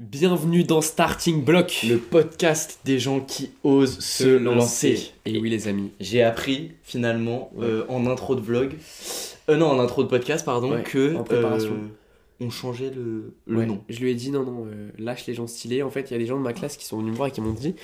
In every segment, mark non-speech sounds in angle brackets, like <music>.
Bienvenue dans Starting Block, le podcast des gens qui osent se, lancer. Et oui, les amis. J'ai appris finalement Ouais. euh, en intro de vlog, euh, non, en intro de podcast, pardon, Ouais, que en préparation. euh, on changeait le, le Ouais, nom. Je lui ai dit non, non, euh, lâche les gens stylés. En fait, il y a des gens de ma classe qui sont venus me voir et qui m'ont dit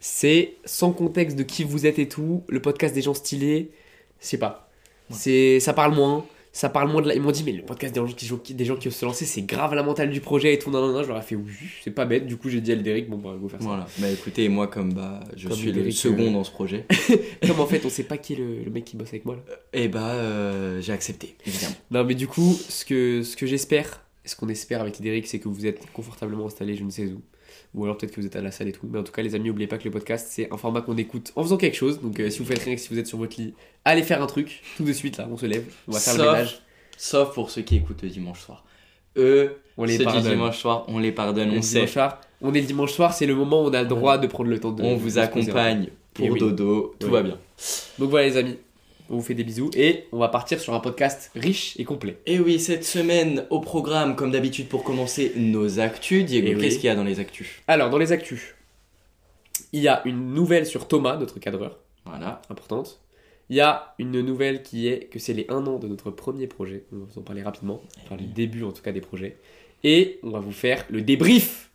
c'est sans contexte de qui vous êtes et tout, le podcast des gens stylés, sais pas. C'est, ça parle moins. Ça parle moins de la... Ils m'ont dit, mais le podcast des gens qui, jouent- des gens qui osent se lancer, c'est grave la mentale du projet et tout. Non, non, non. Je leur ai fait, oui, c'est pas bête. Du coup, j'ai dit à Elderic, bon, bah, go faire ça. Voilà. Bah écoutez, moi comme bah je Comme suis le second euh, dans ce projet, <laughs> Comme en fait, on sait pas qui est le, le mec qui bosse avec moi là. et bah euh, j'ai accepté, évidemment. Non, mais du coup, ce que, ce que j'espère, ce qu'on espère avec Idéric, c'est que vous êtes confortablement installés, je ne sais où. Ou alors peut-être que vous êtes à la salle et tout. Mais en tout cas, les amis, n'oubliez pas que le podcast, c'est un format qu'on écoute en faisant quelque chose. Donc, euh, si vous faites rien, si vous êtes sur votre lit, allez faire un truc. Tout de suite, là, on se lève. On va faire le Sauf- ménage. Sauf pour ceux qui écoutent le dimanche soir. Eux, On les ceux du pardonne. dimanche soir, on les pardonne, Le on sait. soir, on est le dimanche soir, c'est le moment où on a le droit de prendre le temps de. On vous accompagne pour Et oui. dodo, tout Oui. va bien. Donc voilà, les amis. On vous fait des bisous et on va partir sur un podcast riche et complet. Et oui, cette semaine au programme, comme d'habitude, pour commencer nos actus. Diego, Eh oui. qu'est-ce qu'il y a dans les actus? Alors, dans les actus, il y a une nouvelle sur Thomas, notre cadreur. Voilà. importante. Il y a une nouvelle qui est que c'est les 1 an de notre premier projet. On va vous en parler rapidement. Enfin, le début en tout cas des projets. Et on va vous faire le débrief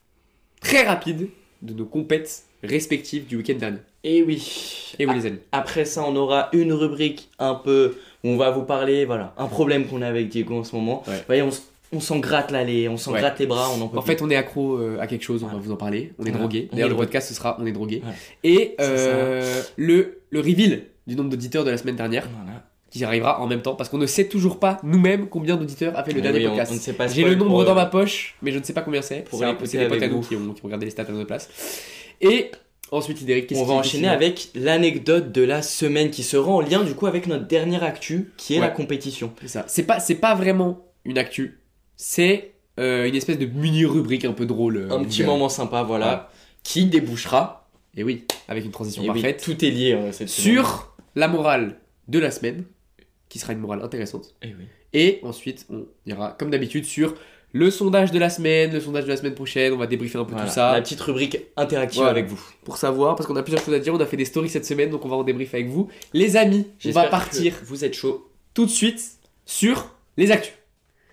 très rapide de nos compètes respectives du week-end dernier. Et oui. Et oui, les amis. Après ça, on aura une rubrique un peu où on va vous parler, voilà, un problème qu'on a avec Diego en ce moment. Ouais. Vous voyez, on, s'en gratte là, les, on s'en Ouais. gratte les bras, on en peut En fait, on est accro euh, à quelque chose, on va vous en parler. On est Voilà. drogué. D'ailleurs, le podcast, ce sera On est drogué. Voilà. Et euh, le, le reveal du nombre d'auditeurs de la semaine dernière, qui arrivera en même temps, parce qu'on ne sait toujours pas nous-mêmes combien d'auditeurs a fait le Mais dernier oui, podcast. on ne sait pas J'ai le nombre pour, dans ma poche, mais je ne sais pas combien c'est. pour C'est un peu les potes à nous qui ont, qui ont regardé les stats à notre place. Et ensuite, Idéric, qu'est-ce On va enchaîner avec l'anecdote de la semaine qui sera en lien du coup avec notre dernière actu qui est Ouais. la compétition. C'est ça. C'est pas, c'est pas vraiment une actu. C'est euh, une espèce de mini rubrique un peu drôle. euh, Un petit euh, moment sympa, voilà, qui débouchera. Et oui, avec une transition Et oui, parfaite. tout est lié cette semaine. sur la morale de la semaine, qui sera une morale intéressante. Eh oui. Et ensuite, on ira comme d'habitude sur le sondage de la semaine, le sondage de la semaine prochaine. On va débriefer un peu Voilà, tout ça. La petite rubrique interactive Voilà. avec vous. pour savoir, parce qu'on a plusieurs choses à dire. On a fait des stories cette semaine, donc on va en débriefer avec vous. Les amis, on va partir Vous êtes chaud. tout de suite sur les actus.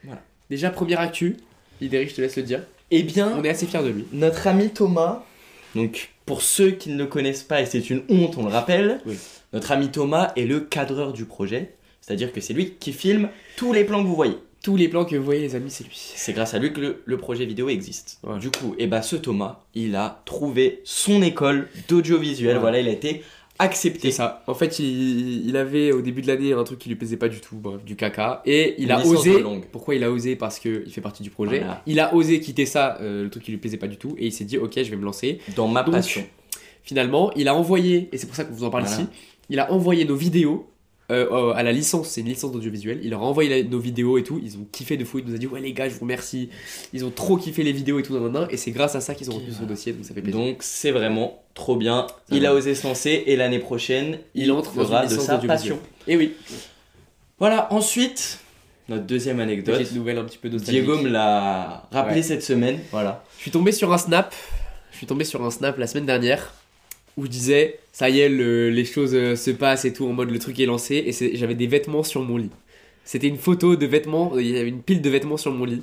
Voilà. Déjà, première actu, Idéric, je te laisse le dire. Eh bien, On est assez fiers de lui. notre ami Thomas, donc pour ceux qui ne le connaissent pas, et c'est une honte, on le rappelle, Oui. notre ami Thomas est le cadreur du projet, c'est-à-dire que c'est lui qui filme tous les plans que vous voyez. Tous les plans que vous voyez, les amis, c'est lui. C'est grâce à lui que le, le projet vidéo existe. Du coup, et bah ce Thomas, il a trouvé son école d'audiovisuel. Voilà. Voilà, il a été accepté. Ça. En fait, il, il avait au début de l'année un truc qui lui plaisait pas du tout, bref, du caca. Et il Une a osé. Pourquoi il a osé? Parce qu'il fait partie du projet. Voilà. Il a osé quitter ça, euh, le truc qui lui plaisait pas du tout. Et il s'est dit, ok, je vais me lancer. Dans ma Donc, passion. Finalement, il a envoyé, et c'est pour ça qu'on vous en parle Voilà. ici, il a envoyé nos vidéos euh, euh, à la licence, c'est une licence d'audiovisuel. Il leur a envoyé la- nos vidéos et tout. Ils ont kiffé de fou. Il nous a dit, ouais, les gars, je vous remercie. Ils ont trop kiffé les vidéos et tout. nan, nan, nan. Et c'est grâce à ça qu'ils ont retenu son dossier. Donc ça fait plaisir. Donc c'est vraiment trop bien. Il a osé se lancer et l'année prochaine, Il il, entre dans fera de sa passion. et oui, Voilà, ensuite, notre deuxième anecdote. petite nouvelle un petit peu. Diego me l'a rappelé Ouais. cette semaine. Voilà. Je suis tombé sur un snap. Je suis tombé sur un snap la semaine dernière où je disais ça y est, le- les choses euh, se passent et tout en mode le truc est lancé et j'avais des vêtements sur mon lit. C'était une photo de vêtements, il y avait une pile de vêtements sur mon lit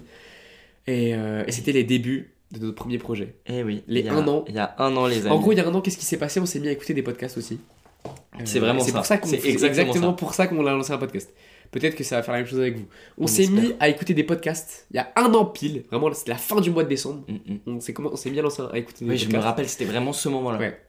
et, euh, et c'était les débuts de notre premier projet. Eh oui. Les il y a, un an. Il y a un an, les amis. En gros, il y a un an, qu'est-ce qui s'est passé? On s'est mis à écouter des podcasts aussi. Euh, C'est vraiment et C'est ça. pour ça qu'on C'est exactement exactement ça. pour ça qu'on a lancé un podcast. Peut-être que ça va faire la même chose avec vous. On, On s'est mis à écouter des podcasts il y a un an pile. Vraiment, c'était la fin du mois de décembre. Mm, mm. On s'est s'est bien lancé à écouter des Oui, je podcasts. me rappelle, c'était vraiment ce moment-là. Ouais.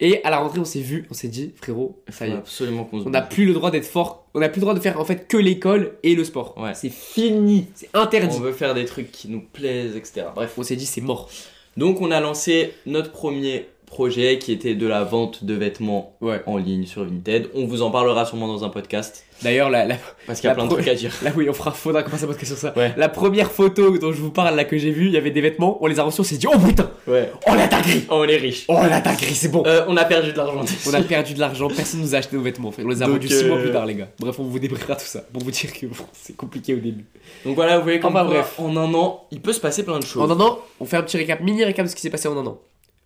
Et à la rentrée, on s'est vu, on s'est dit, frérot, ça y est. absolument qu'on On n'a plus le droit d'être fort. On n'a plus le droit de faire en fait que l'école et le sport. Ouais. C'est fini, c'est interdit. On veut faire des trucs qui nous plaisent, etc. Bref. On s'est dit, c'est mort. Donc on a lancé notre premier projet qui était de la vente de vêtements Ouais. en ligne sur Vinted. On vous en parlera sûrement dans un podcast D'ailleurs, la, la, parce qu'il y a plein de trucs à dire. <laughs> là oui, on fera, faudra qu'on fasse un podcast sur ça. Ouais. La première photo dont je vous parle, là, que j'ai vue, il y avait des vêtements, on les a reçus, on s'est dit, oh putain, Ouais. oh la dinguerie, Oh, on est riche. oh la dinguerie, c'est bon. Euh, on a perdu de l'argent. On a perdu de l'argent, personne nous a acheté nos vêtements, frère. on les a vendus 6 mois euh, plus tard, les gars. Bref, on vous débriefera tout ça, pour vous dire que bon, c'est compliqué au début. Donc voilà, vous voyez comme Enfin, bref. en un an, il peut se passer plein de choses. En un an, on fait un petit récap, mini récap de ce qui s'est passé en un an.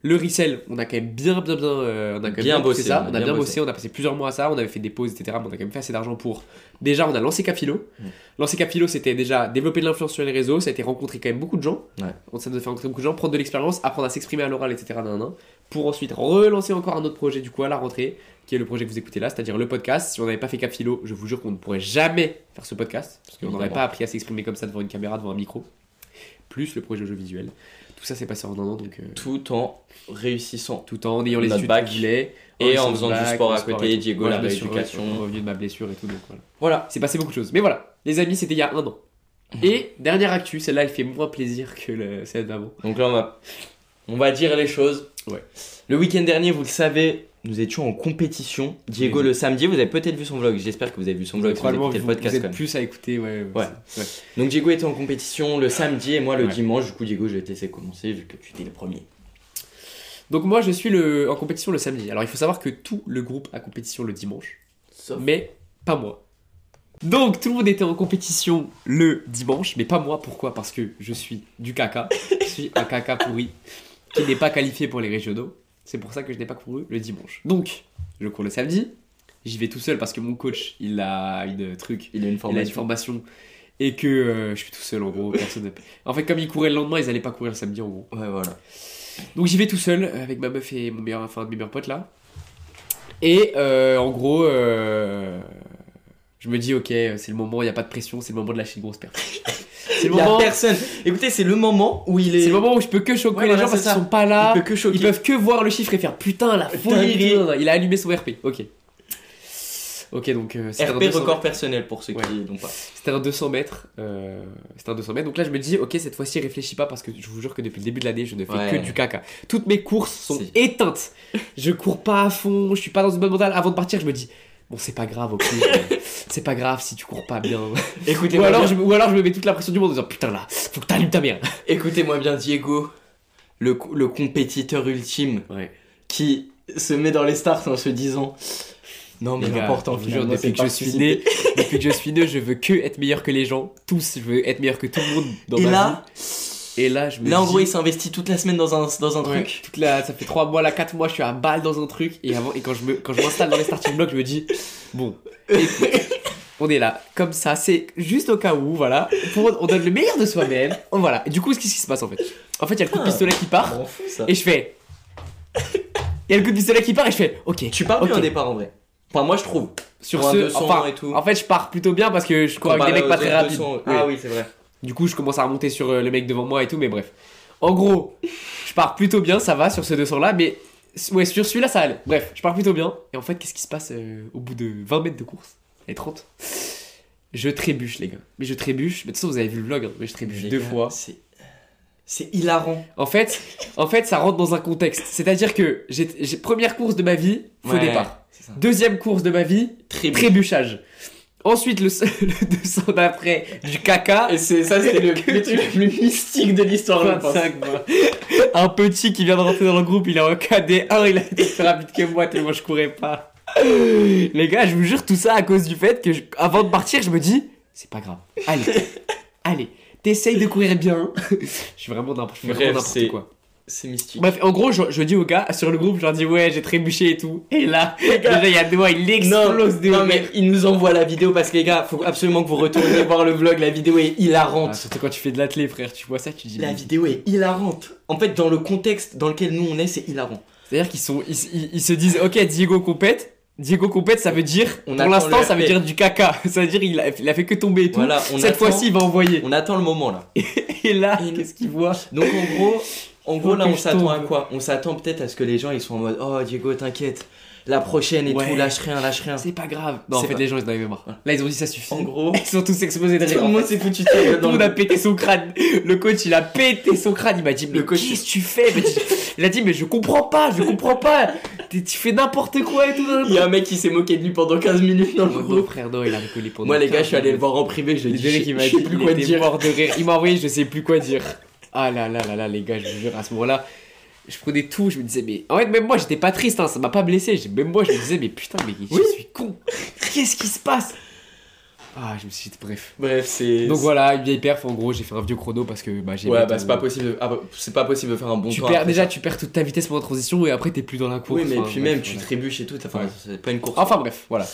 Le resell, on a quand même bien, bien, bien, euh, on a quand même Bien bossé, ça, on a on a bien bien bossé. bossé, on a passé plusieurs mois à ça, on avait fait des pauses, etc. Mais on a quand même fait assez d'argent pour. Déjà, on a lancé Capilo. Mm. Lancer Capilo, c'était déjà développer de l'influence sur les réseaux, ça a été rencontrer quand même beaucoup de gens. Ouais. On- Ça nous a fait rencontrer beaucoup de gens, prendre de l'expérience, apprendre à s'exprimer à l'oral, etc. nan, nan, nan, pour ensuite relancer encore un autre projet, du coup, à la rentrée, qui est le projet que vous écoutez là, c'est-à-dire le podcast. Si on n'avait pas fait Capilo, je vous jure qu'on ne pourrait jamais faire ce podcast, parce qu'on n'aurait pas appris à s'exprimer comme ça devant une caméra, devant un micro. Plus le projet audiovisuel. Tout ça s'est passé en un an, donc. euh, Tout en réussissant. tout en ayant les études bac. qu'il voulait. Et en faisant du sport à côté. Diego, la rééducation. re- revenu de ma blessure et tout, donc voilà. Voilà. C'est passé beaucoup de choses. Mais voilà, les amis, c'était il y a un an. Et dernière actu, celle-là, elle fait moins plaisir que le- celle d'avant. Donc là, on va, on va dire les choses. Ouais. Le week-end dernier, vous le savez, nous étions en compétition. Diego Oui. le samedi, vous avez peut-être vu son vlog. J'espère que vous avez vu son vlog. si vous écoutez le podcast vous êtes quand même. plus à écouter, ouais. Ouais. c'est- ouais. Donc Diego était en compétition le samedi et moi le Ouais. dimanche. Du coup, Diego, je vais te laisser commencer vu que tu étais le premier. Donc moi, je suis le, en compétition le samedi. Alors il faut savoir que tout le groupe a compétition le dimanche, Sauf. mais pas moi. Donc tout le monde était en compétition le dimanche, mais pas moi. Pourquoi? Parce que je suis du caca. Je suis un caca pourri qui n'est pas qualifié pour les régionaux. C'est pour ça que je n'ai pas couru le dimanche. Donc, je cours le samedi. J'y vais tout seul parce que mon coach, il a une truc, Il a une il a une formation. formation. Et que euh, je suis tout seul en gros. Personne... ne- En fait, comme il courait le lendemain, ils allaient pas courir le samedi en gros. Ouais, voilà. Donc j'y vais tout seul euh, avec ma meuf et mon meilleur, enfin, un de mes meilleurs potes là. Et euh, en gros, euh, je me dis ok, c'est le moment, il n'y a pas de pression, c'est le moment de lâcher une grosse perte. <laughs> C'est le y a moment, personne. Écoutez, c'est le moment où il est. c'est le moment où je peux que choquer Ouais, les gens parce qu'ils sont pas là. Il peut que choquer. Ils peuvent que voir le chiffre et faire putain la folie. Il a allumé son RP. Ok. Ok donc euh, RP 200 record personnel pour ceux Ouais. qui n'ont pas. C'était un 200 mètres. euh, C'était un 200 mètres. Donc là, je me dis, ok, cette fois-ci, réfléchis pas parce que je vous jure que depuis le début de l'année, je ne fais Ouais. que du caca. Toutes mes courses sont éteintes. Je cours pas à fond, je suis pas dans une bonne mentale. Avant de partir, je me dis, bon, c'est pas grave, ok. <laughs> c'est pas grave si tu cours pas bien. <laughs> Écoutez, ou, alors, je, ou alors, je me mets toute la pression du monde en disant, putain là, faut que t'allumes ta mère. <laughs> Écoutez-moi bien, Diego, le, le compétiteur ultime Ouais. qui se met dans les starts en se disant Non, mais l'important, finalement, depuis que je suis né, depuis que je suis né, je veux que être meilleur que les gens. Tous, je veux être meilleur que tout le monde dans Et ma là, vie. Et là, je me là, en dis- gros, il s'investit toute la semaine dans un, dans un Ouais, truc. toute la, ça fait 3 mois, là, 4 mois, je suis à balle dans un truc. Et, avant, et quand je me, quand je m'installe dans les starting blocks, je me dis, bon, écoute, on est là, comme ça, c'est juste au cas où, voilà. Pour, on donne le meilleur de soi-même. Oh, Voilà. Et du coup, qu'est-ce qui se passe en fait? En fait, il y a le coup de Ah. pistolet qui part. fous, ça. Et je fais. Il y a le coup de pistolet qui part et je fais, ok. Tu pars bien ok. au départ en vrai. Enfin, moi je trouve. Sur ce, 200 enfin, et tout. en fait, je pars plutôt bien parce que je cours avec des mecs pas très rapides. Ah oui, c'est vrai. Du coup, je commence à remonter sur euh, le mec devant moi et tout, mais bref. En gros, je pars plutôt bien, ça va sur ce 200 là, mais ouais, sur celui-là, ça allait. Bref, je pars plutôt bien. Et en fait, qu'est-ce qui se passe euh, au bout de 20 mètres de course Et 30 Je trébuche, les gars. Mais je trébuche. Mais de toute façon, vous avez vu le vlog, hein, mais je trébuche Les deux gars, fois. C'est. C'est hilarant. En fait, en fait, ça rentre dans un contexte. C'est-à-dire que j'ai j'ai- première course de ma vie, faux Ouais, départ. Deuxième course de ma vie, trébuchage. Ensuite, le, <laughs> le 200 d'après, du caca. Et c'est ça, c'est le, <laughs> le truc le plus mystique de l'histoire, je pense. 25, moi. Un petit qui vient de rentrer dans le groupe, il est en KD1, il a été plus rapide que moi tellement je courais pas. Les gars, je vous jure tout ça à cause du fait que je- avant de partir, je me dis, c'est pas grave. Allez, allez, t'essayes de courir bien. <laughs> je suis vraiment n'importe quoi. C'est mystique. Bref, en gros, je, je dis aux gars sur le groupe, je leur dis ouais, j'ai trébuché et tout. Et là, déjà il y a deux mois, il explose non, mais il nous envoie la vidéo parce que les gars, faut absolument que vous retourniez <laughs> voir le vlog. La vidéo est hilarante. Ah, surtout quand tu fais de l'athlé, frère, tu vois ça, tu dis. La mais- vidéo est hilarante. En fait, dans le contexte dans lequel nous on est, c'est hilarant. C'est-à-dire qu'ils sont, ils, ils- ils se disent, ok, Diego compète. Diego compète, ça veut dire, On pour l'instant, ça veut dire du caca. <laughs> Ça veut dire il a, il a fait que tomber et tout. Voilà, on Cette fois-ci, il va envoyer. On attend le moment là. <laughs> Et là, qu'est-ce qu'il voit? Donc en gros, en gros là on s'attend à quoi? On s'attend peut-être à ce que les gens ils sont en mode oh Diego t'inquiète, la prochaine et Ouais. tout, lâche rien, lâche rien. C'est pas grave. Non, en fait, pas- les gens, ils en avaient marre. Là, ils ont dit ça suffit. En gros, <laughs> Ils sont tous explosés de tout le rire. <laughs> monde s'est foutu de Tout le monde a pété son crâne. Le coach, il a pété son crâne. Il m'a dit, mais qu'est-ce que tu fais? Il a dit, mais je comprends pas, je comprends pas. Tu fais n'importe quoi et tout. Il y a un mec qui s'est moqué de lui pendant 15 minutes dans le groupe. frère, non, il a rigolé pendant. Moi, les gars, je 15 suis allé le voir en privé, je lui ai dit, je sais plus quoi dire. rire. Il m'a envoyé, je sais plus quoi dire. Ah là là là là, les gars, je vous jure, à ce moment-là, je prenais tout, je me disais, mais en fait, même moi, j'étais pas triste, hein, ça m'a pas blessé. Même moi, je me disais, mais putain, mais je Oui. suis con. Qu'est-ce qui se passe? Ah, je me suis dit, bref. Bref, c'est. Donc voilà, une vieille perf, en gros, j'ai fait un vieux chrono parce que bah, j'ai. Ouais, bah ton- c'est pas possible. de- ah, bah, c'est pas possible de faire un bon Tu temps. perds, déjà, ça. tu perds toute ta vitesse pendant la transition et après, t'es plus dans la course. Oui, mais Enfin, puis bref, même, tu voilà. trébuches et tout. Enfin, Ouais. c'est pas une course. Enfin, bref, voilà.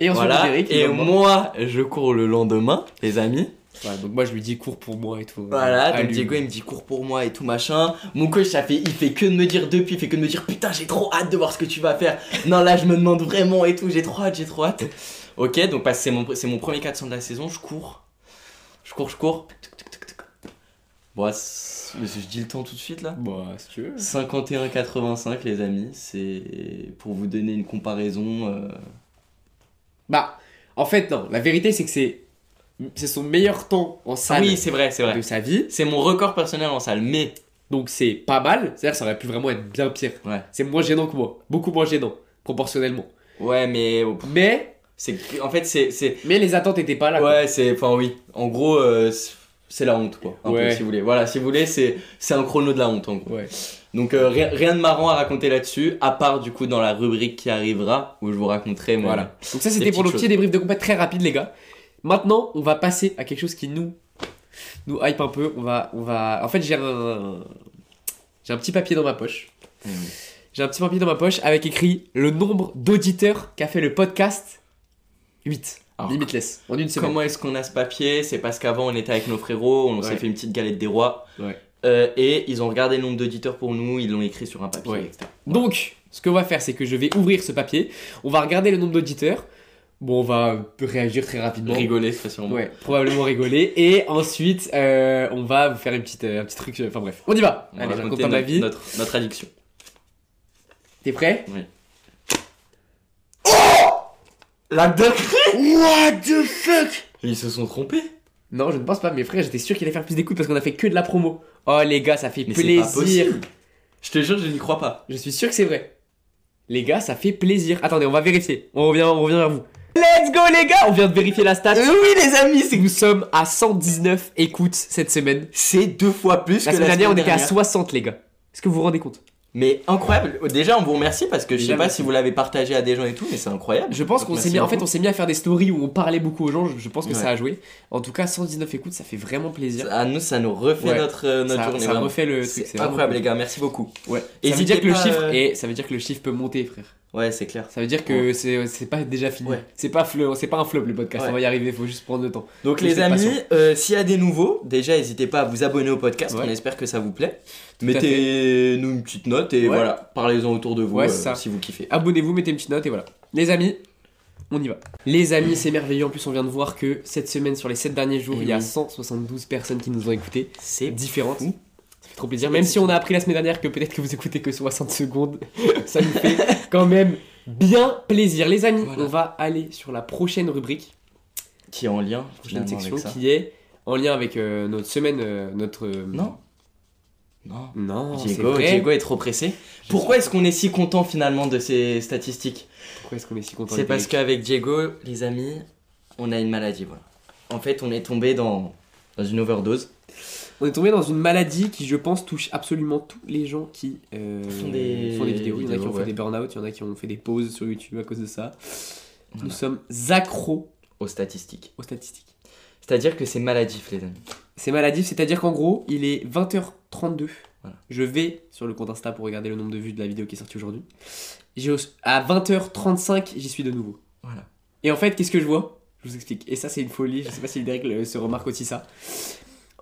Et ensuite, voilà. Il et moi, je cours le lendemain, les amis. Ouais, donc moi, je lui dis, cours pour moi et tout. Voilà, donc. Diego il me dit cours pour moi et tout machin. Mon coach ça fait, il fait que de me dire depuis, il fait que de me dire putain j'ai trop hâte de voir ce que tu vas faire. Non là je me demande vraiment et tout, j'ai trop hâte, j'ai trop hâte. Ok, donc que c'est mon, mon premier 400 de la saison, je cours. Je cours, je cours. Bon, je dis le temps tout de suite là. Bah, si tu veux. 51,85 les amis, c'est pour vous donner une comparaison. euh, Bah, en fait, non. La vérité, c'est que c'est c'est son meilleur temps en Ah salle oui, c'est vrai, c'est vrai. de sa vie. C'est mon record personnel en salle, mais Donc, c'est pas mal. C'est-à-dire, ça aurait pu vraiment être bien pire. Ouais. C'est moins gênant que moi. Beaucoup moins gênant, proportionnellement. ouais, mais Mais, c'est en fait c'est mais les attentes étaient pas là. Ouais, c'est. Enfin, oui. En gros, euh, c'est- la honte, quoi. Un Ouais. peu, si vous voulez. Voilà, si vous voulez, c'est c'est un chrono de la honte, en gros. Ouais. Donc, euh, rien, rien de marrant à raconter là-dessus, à part, du coup, dans la rubrique qui arrivera, où je vous raconterai. Voilà. Donc, ça, c'était pour nos petites petits débriefs de compète très rapide, les gars. Maintenant, on va passer à quelque chose qui nous nous hype un peu. On va, on va. En fait, j'ai un j'ai un petit papier dans ma poche. Eh. J'ai un petit papier dans ma poche avec écrit le nombre d'auditeurs qu'a fait le podcast 8. Alors, Limitless. En une semaine. Comment est-ce qu'on a ce papier? C'est parce qu'avant, on était avec nos frérots, on s'est Ouais. fait une petite galette des rois. Ouais. Euh, et ils ont regardé le nombre d'auditeurs pour nous, ils l'ont écrit sur un papier, Ouais. etc. Donc, ce qu'on va faire, c'est que je vais ouvrir ce papier. On va regarder le nombre d'auditeurs. Bon, on va réagir très rapidement. Rigoler, très sûrement. Ouais, probablement rigoler. Et ensuite, euh, on va vous faire une petite, euh, un petit truc. euh, Enfin bref, on y va. On va Allez, je raconter raconte ma notre, vie. notre, notre addiction. T'es prêt? La duck What the fuck? Ils se sont trompés Non, je ne pense pas. Mes frères, j'étais sûr qu'il allait faire plus d'écoute parce qu'on a fait que de la promo. Oh les gars, ça fait Mais pas plaisir. possible. Je te jure, je n'y crois pas. Je suis sûr que c'est vrai. Les gars, ça fait plaisir. Attendez, on va vérifier. On revient, on revient vers vous. Let's go les gars On vient de vérifier la stat. oui, les amis, c'est Nous sommes à 119 écoutes cette semaine. C'est deux fois plus La que semaine la dernière, on semaine était à dernière. 60 les gars. Est-ce que vous vous rendez compte? Mais incroyable. Déjà, on vous remercie parce que je sais pas si vous l'avez partagé à des gens et tout, mais c'est incroyable. Je pense qu'on s'est mis, en fait, on s'est mis à faire des stories où on parlait beaucoup aux gens. Je, je pense que Ouais. ça a joué. En tout cas, 119 écoutes, ça fait vraiment plaisir. à nous, ça nous refait Ouais. notre, euh, notre ça, journée. ça vraiment. refait le truc. C'est incroyable, les gars. Merci beaucoup. Ouais. Ça Hésitez veut dire que le chiffre euh, et ça veut dire que le chiffre peut monter, frère. Ouais, c'est clair. Ça veut dire que c'est c'est pas déjà fini. Ouais. C'est pas c'est pas un flop le podcast. Ouais. On va y arriver. Faut juste prendre le temps. Donc, les amis, euh, s'il y a des nouveaux, déjà, n'hésitez pas à vous abonner au podcast. Ouais. On espère que ça vous plaît. Mettez-nous une petite note et Ouais. voilà, parlez-en autour de vous Ouais, euh, ça. si vous kiffez. Abonnez-vous, mettez une petite note et voilà. Les amis, on y va. Les amis, c'est merveilleux. En plus, on vient de voir que cette semaine, sur les 7 derniers jours, Eh il y a oui. 172 personnes qui nous ont écoutés. C'est différentes. fou. Ça fait trop plaisir. Même si on a appris la semaine dernière que peut-être que vous écoutez que 60 secondes, <laughs> ça nous fait quand même bien plaisir. Les amis, Voilà. on va aller sur la prochaine rubrique, qui est en lien prochaine section avec ça. qui est en lien avec euh, notre semaine, euh, notre. euh, Non. Non. Diego, vrai. Diego est trop pressé. Pourquoi est-ce qu'on est si content finalement de ces statistiques? Pourquoi est-ce qu'on est si content C'est parce qu'avec Diego, les amis, on a une maladie. Voilà. En fait, on est tombé dans, dans une overdose. On est tombé dans une maladie qui, je pense, touche absolument tous les gens qui euh, Font des vidéos. Il y en a qui ont fait des burn-out, il y en a qui ont fait des pauses sur YouTube à cause de ça. Nous sommes accros Aux statistiques. aux statistiques. C'est-à-dire que c'est maladif, les amis. C'est maladif, c'est-à-dire qu'en gros, il est 20h32. Voilà. Je vais sur le compte Insta pour regarder le nombre de vues de la vidéo qui est sortie aujourd'hui. À 20h35, j'y suis de nouveau. Voilà. Et en fait, qu'est-ce que je vois? Je vous explique. Et ça, c'est une folie. Je sais pas si Derek se remarque aussi ça.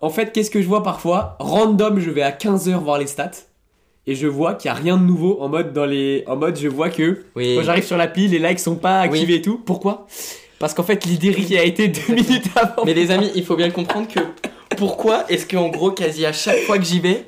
En fait, qu'est-ce que je vois parfois? Random, je vais à 15h voir les stats. Et je vois qu'il n'y a rien de nouveau en mode dans les. En mode, je vois que Oui. quand j'arrive sur l'appli, les likes sont pas Oui. activés et tout. Pourquoi? Parce qu'en fait, l'idée qui a été deux minutes avant. Mais les amis, il faut bien comprendre que pourquoi est-ce qu'en gros, quasi à chaque fois que j'y vais,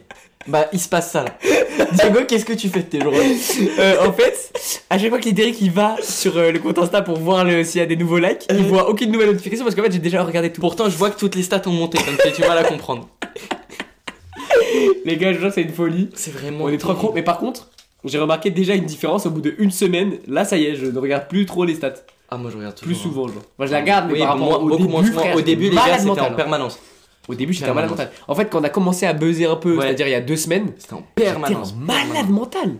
bah il se passe ça là. <laughs> Diego, qu'est-ce que tu fais de tes journées? Euh, en fait, à chaque fois que Lidéric il va sur euh, le compte Insta pour voir s'il y a des nouveaux likes, il Euh. voit aucune nouvelle notification parce qu'en fait j'ai déjà regardé tout. Pourtant, je vois que toutes les stats ont monté, donc tu vas la comprendre. <laughs> Les gars, je jure, c'est une folie. C'est vraiment. On est trop gros. Mais par contre, j'ai remarqué déjà une différence au bout d'une semaine. Là, ça y est, je ne regarde plus trop les stats. Ah, moi je regarde Plus toujours. souvent, genre. Moi, je la garde, mais Oui, par rapport au début, moins souvent. frère, Au début, les gars, c'était en hein. permanence. Au début, j'étais malade mental. En fait, quand on a commencé à buzzer un peu, Ouais. c'est-à-dire il y a deux semaines, C'était en permanence. malade mental.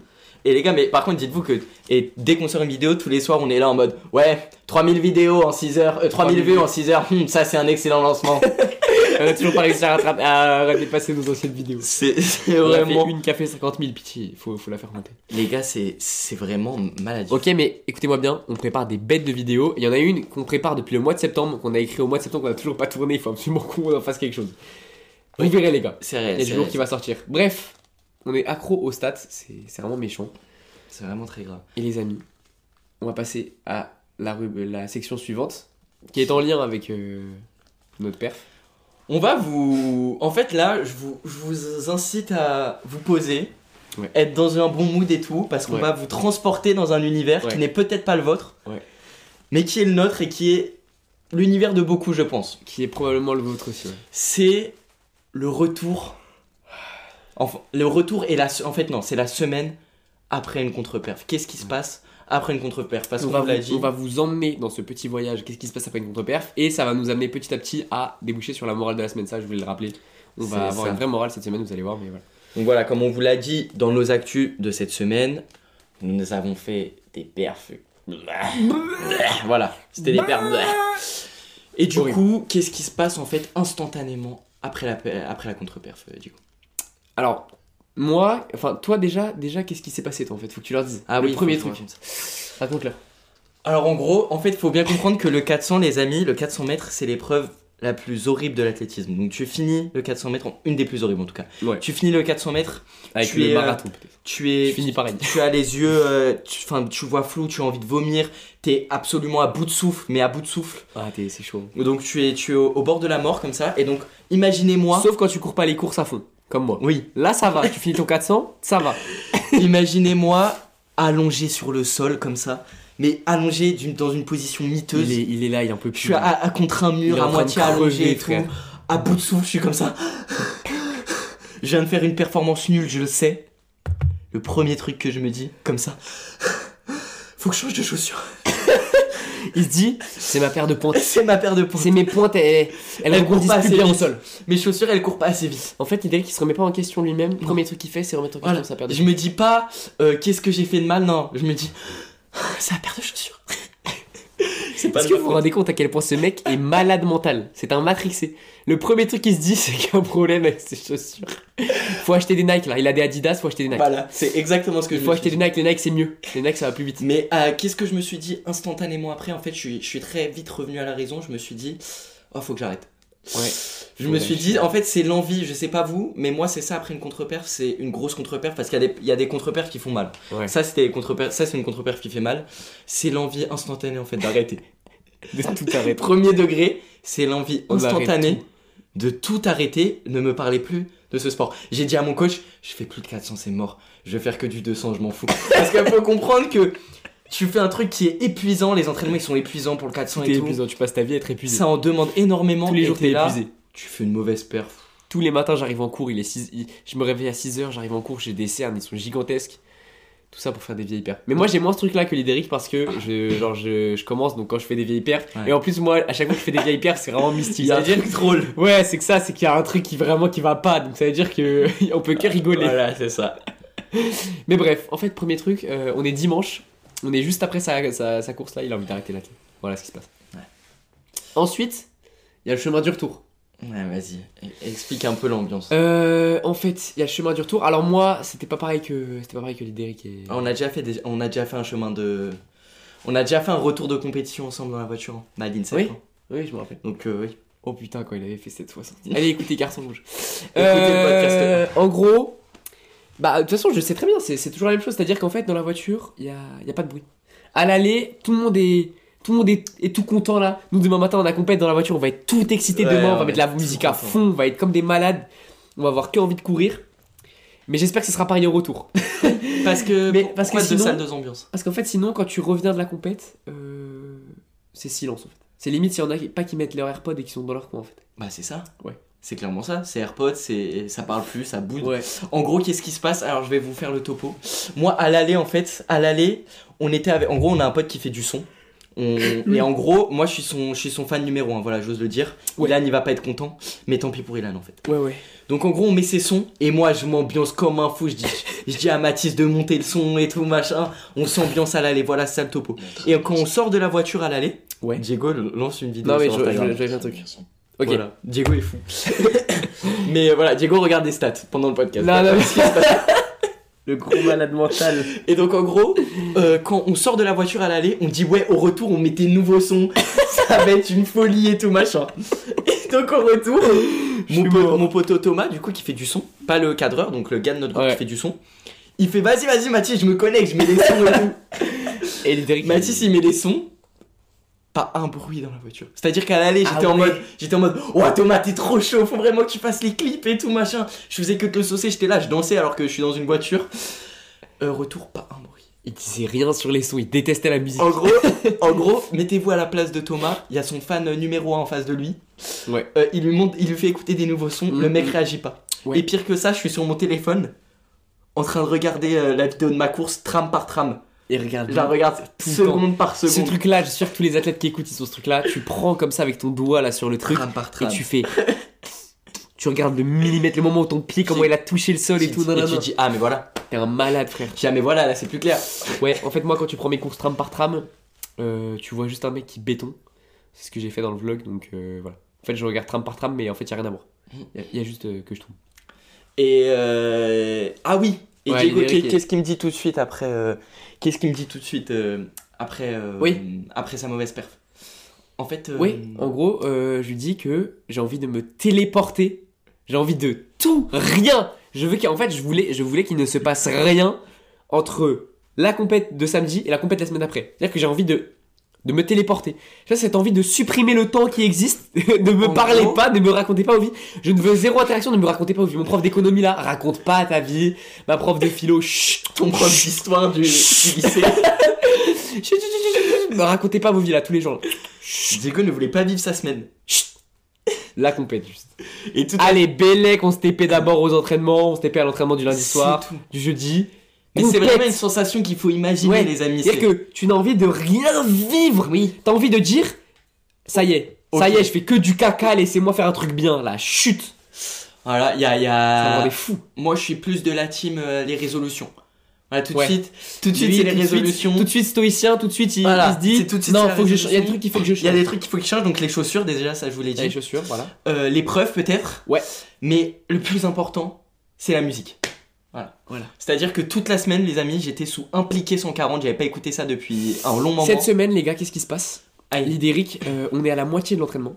Et les gars, mais par contre, dites-vous que et dès qu'on sort une vidéo, tous les soirs, on est là en mode Ouais, 3000 vidéos en 6 heures, euh, 3000 vues en 6 heures, hum, ça c'est un excellent lancement. <laughs> On a toujours pas réussi à, rattraper, à dépasser nos anciennes vidéos. c'est c'est On a fait vraiment. une fait 50 000, pitié, faut, faut la faire monter. Les gars, c'est vraiment maladif. Ok, mais écoutez-moi bien, on prépare des bêtes de vidéos. Il y en a une qu'on prépare depuis le mois de septembre, qu'on a écrit au mois de septembre, qu'on a toujours pas tourné. Il faut absolument qu'on en fasse quelque chose. Vous verrez, les gars. C'est Il y a du jour qui va sortir. Bref, on est accro aux stats, c'est vraiment méchant. C'est vraiment très grave. Et les amis, on va passer à la, rub- la section suivante, qui est en lien avec euh, notre perf. On va vous. En fait, là, je vous, je vous incite à vous poser, Ouais. être dans un bon mood et tout, parce qu'on Ouais. va vous transporter dans un univers Ouais. qui n'est peut-être pas le vôtre, mais qui est le nôtre et qui est l'univers de beaucoup, je pense. Qui est probablement le vôtre aussi. C'est le retour. Enfin, le retour est la. En fait, non, c'est la semaine après une contre-perf. Qu'est-ce qui se passe après une contre-perf Parce On qu'on l'a dit. on va vous emmener dans ce petit voyage, qu'est-ce qui se passe après une contre-perf, et ça va nous amener petit à petit à déboucher sur la morale de la semaine. Ça, je voulais le rappeler. On va avoir ça. une vraie morale cette semaine, vous allez voir, mais voilà. Donc voilà, comme on vous l'a dit dans nos actus de cette semaine, nous avons fait des perfs. <laughs> voilà, c'était des perfs. Et du Horrible. coup, qu'est-ce qui se passe en fait instantanément après la, après la contre-perf euh, du coup Alors, moi, enfin, toi déjà, déjà qu'est-ce qui s'est passé toi en fait? Faut que tu leur dises. Ah le oui, premier truc. raconte. Raconte-leur. Alors en gros, en fait, il faut bien comprendre que le 400, les amis, le 400 mètres, c'est l'épreuve la plus horrible de l'athlétisme. Donc tu finis le 400 mètres, une des plus horribles en tout cas. Ouais. Tu finis le 400 mètres, Avec tu le es, euh, marathon peut-être. tu es Je finis pareil. tu as les yeux, euh, tu, 'fin, tu vois flou, tu as envie de vomir, t'es absolument à bout de souffle, mais à bout de souffle. Ah, t'es- c'est chaud. Donc tu es, tu es au, au bord de la mort comme ça, et donc imaginez-moi, Sauf quand tu cours pas les courses à fond, comme moi. oui, Là, ça va. tu finis ton 400, ça va. <laughs> imaginez-moi allongé sur le sol comme ça, mais allongé d'une- dans une position miteuse. Il est, il est là, il en peut Je plus. suis à, à- contre un Il mur, en à train de moitié allongé et tout, frère. à bout de souffle, je suis comme ça. Je viens de faire une performance nulle, je le sais. Le premier truc que je me dis, comme ça, faut que je change de chaussures. Il se dit, c'est ma paire de pointes. <laughs> C'est ma paire de points. C'est mes pointes, elles, elles Elles courent pas assez bien au sol. Mes chaussures, elles courent pas assez vite. En fait, il dirait qu'il se remet pas en question lui-même. Le premier truc qu'il fait, c'est remettre en question Voilà. sa paire de Je me dis pas euh, qu'est-ce que j'ai fait de mal, non. Je me dis <laughs> c'est la paire de chaussures. <laughs> Est-ce que vous vous rendez compte à quel point ce mec est malade mental? C'est un matrixé. Le premier truc qu'il se dit, <laughs> c'est qu'il y a un problème avec ses chaussures. Faut acheter des Nike là. Il a des Adidas, faut acheter des Nike. Voilà, c'est exactement ce que Il je faut acheter des Nike. Les Nike, c'est mieux. Les Nike, ça va plus vite. Mais euh, qu'est-ce que je me suis dit instantanément après? En fait, je suis, je suis très vite revenu à la raison. Je me suis dit oh faut que j'arrête. Ouais. Je me suis dit, en fait, c'est l'envie, je sais pas vous, mais moi, c'est ça après une contre-perf, c'est une grosse contre-perf parce qu'il y a des, il y a des contre-perfs qui font mal. Ouais. Ça, c'était contre ça, c'est une contre-perf qui fait mal. C'est l'envie instantanée, en fait, d'arrêter. <laughs> De tout arrêter. Premier degré, c'est l'envie instantanée tout. de tout arrêter, ne me parlez plus de ce sport. J'ai dit à mon coach, je fais plus de 400, c'est mort. Je vais faire que du 200, je m'en fous. Parce qu'il faut comprendre que tu fais un truc qui est épuisant, les entraînements ils sont épuisants pour le 400 T'es et tout. épuisant. Tu passes ta vie à être épuisé. Ça en demande énormément. Tous les et jours, t'es là, épuisé. Tu fais une mauvaise perf. Tous les matins, j'arrive en cours. Il est 6... il- Je me réveille à 6h, j'arrive en cours, j'ai des cernes, ils sont gigantesques. Tout ça pour faire des vieilles paires. Mais moi, j'ai moins ce truc-là que l'Idéric parce que je, genre, je, je commence donc quand je fais des vieilles. Ouais. Et en plus, moi, à chaque fois que je fais des vieilles paires, c'est vraiment mystique. Ça veut dire truc drôle. Ouais, c'est que ça, c'est qu'il y a un truc qui vraiment qui va pas, donc ça veut dire que <laughs> on peut que rigoler. Voilà, c'est ça. Mais bref, en fait, premier truc, euh, on est dimanche, on est juste après sa, sa, sa course là, il a envie d'arrêter là. Voilà ce qui se passe. Ouais. Ensuite, il y a le chemin du retour. Ouais, vas-y. E- Explique un peu l'ambiance. Euh, en fait, il y a le chemin du retour. Alors moi, c'était pas pareil que c'était pas pareil que l'Idéric et. On a déjà fait des- on a déjà fait un chemin de on a déjà fait un retour de compétition ensemble dans la voiture hein, à l'INSEP. Oui. hein. Oui, je me rappelle. Donc euh, oui. Oh putain, quand il avait fait cette fois sortie. Allez, écoutez Garçon Rouge. le podcast. En gros, bah, de toute façon, je sais très bien, c'est c'est toujours la même chose. C'est-à-dire qu'en fait, dans la voiture, il y a, il y a pas de bruit. À l'aller, tout le monde est. Tout le monde est, est tout content là. Nous, demain matin, on a compète dans la voiture, on va être tout excité Ouais, demain, on va mettre la musique à content. fond, on va être comme des malades. On va avoir que envie de courir. Mais j'espère que ce sera pareil au retour. <laughs> Parce que Mais pour- parce que deux sinon- salles deux ambiances? Parce qu'en fait, sinon, quand tu reviens de la compète, euh, c'est silence en fait. C'est limite s'il y en a pas qui mettent leur AirPod et qui sont dans leur coin en fait. Bah c'est ça. Ouais. C'est clairement ça, c'est AirPods, c'est ça parle plus, ça bouge. Ouais. En gros, qu'est-ce qui se passe? Alors, je vais vous faire le topo. Moi, à l'aller, en fait, à l'aller, on était avec. En gros, on a un pote qui fait du son. On- Et en gros, moi, je suis son, je suis son fan numéro 1, voilà, j'ose le dire. Ouais. Ilan, il va pas être content, mais tant pis pour Ilan, en fait. Ouais, ouais. Donc, en gros, on met ses sons, et moi, je m'ambiance comme un fou. Je dis, je dis à Mathis de monter le son et tout, machin. On s'ambiance à l'aller, voilà, c'est ça le topo. Et quand on sort de la voiture à l'aller, Ouais. Diego lance une vidéo Non, mais sur je, je, Instagram. je vais faire un truc. Ok. Voilà, Diego est fou. <laughs> mais euh, voilà, Diego regarde des stats pendant le podcast. Non, non, <laughs> Le gros malade mental. Et donc en gros, euh, quand on sort de la voiture à l'aller, on dit ouais au retour on met des nouveaux sons, <laughs> ça va être une folie et tout machin. Et donc au retour, mon, po- mon poteau Thomas du coup qui fait du son, pas le cadreur, donc le gars de notre groupe Ouais. qui fait du son, il fait vas-y vas-y Mathis je me connecte, je mets des sons et tout. Et. Mathis il met des sons, pas un bruit dans la voiture. C'est-à-dire qu'à l'aller Ah j'étais en ouais. mode, j'étais en mode oh Thomas t'es trop chaud, faut vraiment que tu fasses les clips et tout machin. Je faisais que te le saucer, j'étais là, je dansais alors que je suis dans une voiture. Euh, retour pas un bruit. Il disait rien sur les sons, il détestait la musique. En gros, <laughs> en gros, mettez-vous à la place de Thomas. Il y a son fan numéro 1 en face de lui. Ouais. Euh, il lui montre, il lui fait écouter des nouveaux sons. Le mec réagit pas. Ouais. Et pire que ça, je suis sur mon téléphone, en train de regarder euh, la vidéo de ma course tram par tram. Et regarde. Je la regarde Tout seconde par Ce seconde. truc-là, je suis sûr que tous les athlètes qui écoutent, ils sont ce truc-là. Tu prends comme ça avec ton doigt là sur le truc tram par et tu fais. Tu regardes le millimètre, le moment où ton pied, comment Tu- il a touché le sol et Et tout. tu nanana. dis ah mais voilà. T'es un malade, frère. Dis, ah mais voilà là c'est plus clair. Ouais, en fait, moi, quand tu prends mes courses tram par tram, euh, tu vois juste un mec qui béton. C'est ce que j'ai fait dans le vlog, donc euh, voilà. En fait, je regarde tram par tram, mais en fait, y a rien à voir. Il y, a juste euh, que je trouve. Et ah oui. Et Ouais, Diego, il est qu'est- qui- qu'est-ce qu'il me dit tout de suite après euh, Qu'est-ce qu'il me dit tout de suite euh, après euh, Oui. après sa mauvaise perf? En fait. euh, Oui, en gros, je lui dis que j'ai envie de me téléporter. J'ai envie de tout, rien. Je veux qu'en fait, je voulais, je voulais qu'il ne se passe rien entre la compète de samedi et la compète de la semaine d'après. C'est-à-dire que j'ai envie de, de me téléporter. J'ai cette envie de supprimer le temps qui existe, <laughs> de me En gros- pas, de me raconter pas vos vies. Je ne veux zéro interaction, ne me racontez pas vos vies. Mon prof d'économie là, raconte pas ta vie. Ma prof de philo, chut, ton prof d'histoire du, du lycée. <laughs> chut, chut, chut, chut, chut. me racontez pas vos vies là tous les jours. Diego ne voulait pas vivre sa semaine. La compète juste. Et tout Allez, Bellec, on se TP d'abord aux entraînements, on se TP à l'entraînement du lundi soir, tout. du jeudi. Mais c'est vraiment une sensation qu'il faut imaginer, Ouais. les amis. C'est-à-dire que tu n'as envie de rien vivre. Oui. T'as envie de dire, ça y est, ça y est, je fais que du caca, laissez-moi faire un truc bien, là, chute. Voilà, il y a. Y Ça a... rendait fou. Moi, je suis plus de la team euh, les résolutions. Voilà, tout de Ouais. suite. Tout de suite, c'est les suite- résolutions. Tout de suite stoïcien, tout de suite il, Voilà, il se dit, c'est tout de suite non, faut que je change. Il y a des trucs qu'il faut que je Il y a change. des trucs qu'il faut qu'il change, donc les chaussures, déjà, ça, je vous l'ai a les dit. chaussures, voilà. Euh, L'épreuve, peut-être. Ouais. Mais le plus important, c'est la musique. Voilà. C'est-à-dire que toute la semaine, les amis, j'étais sous impliqué 140. J'avais pas écouté ça depuis un long moment. Cette semaine, les gars, qu'est-ce qui se passe? Aïe. Lidéric, euh, on est à la moitié de l'entraînement.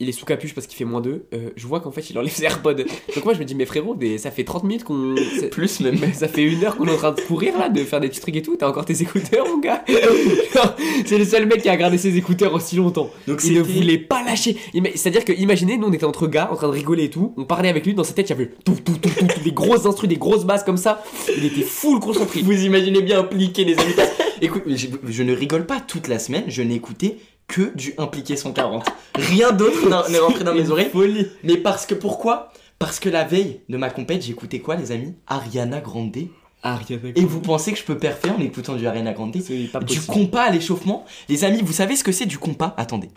Il est sous capuche parce qu'il fait moins 2. je vois qu'en fait, il enlève ses AirPods. Donc moi, je me dis, mais frérot, des- ça fait 30 minutes qu'on. c'est- <laughs> Plus même. Mais <laughs> ça fait une heure qu'on est en train de courir là, de faire des petits trucs et tout. T'as encore tes écouteurs, mon gars? <laughs> C'est le seul mec qui a gardé ses écouteurs aussi longtemps. Donc Il ne voulait pas lâcher. C'est-à-dire que, imaginez, nous on était entre gars, en train de rigoler et tout. On parlait avec lui, dans sa tête, il y avait tout, tout, tout, tout, tout, des grosses instrus, des grosses basses comme ça. Il était full concentré. Vous imaginez bien impliqué, les amis. Écoute, je, je ne rigole pas toute la semaine, je n'ai écouté que du impliqué 140. Rien d'autre n'est rentré dans mes oreilles. Folie. Mais parce que pourquoi? Parce que la veille de ma compète, j'ai écouté quoi, les amis? Ariana Grande. Ariana Et vous pensez que je peux perfer en écoutant du Ariana Grande? Pas Du compas à l'échauffement? Les amis, vous savez ce que c'est du compas? Attendez.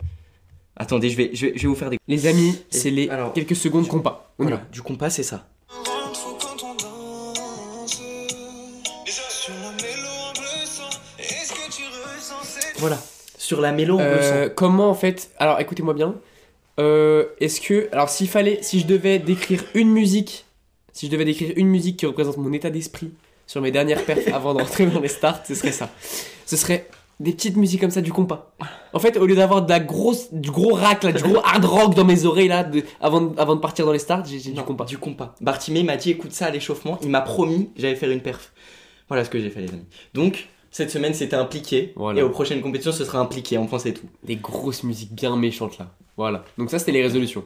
Attendez, je vais, je vais, je vais vous faire des. Les amis, c'est les Alors, quelques secondes compas. On y va. Voilà, du compas, c'est ça. Voilà. Sur la mélo, on Euh, comment en fait Alors écoutez-moi bien. Euh, Est-ce que alors s'il fallait, si je devais décrire une musique, si je devais décrire une musique qui représente mon état d'esprit sur mes dernières perfs <laughs> avant d'entrer dans les starts, ce serait ça. Ce serait des petites musiques comme ça du compas. En fait, au lieu d'avoir de la grosse, du gros rack là, du gros hard rock dans mes oreilles là, de- avant, de, avant de partir dans les starts, j'ai du compas. Du compas. Bartimé m'a dit écoute ça à l'échauffement. Il m'a promis j'allais faire une perf. Voilà ce que j'ai fait, les amis. Donc, cette semaine, c'était impliqué. Voilà. Et aux prochaines compétitions, ce sera impliqué. On pensait tout. Des grosses musiques bien méchantes là. Voilà. Donc ça c'était les résolutions.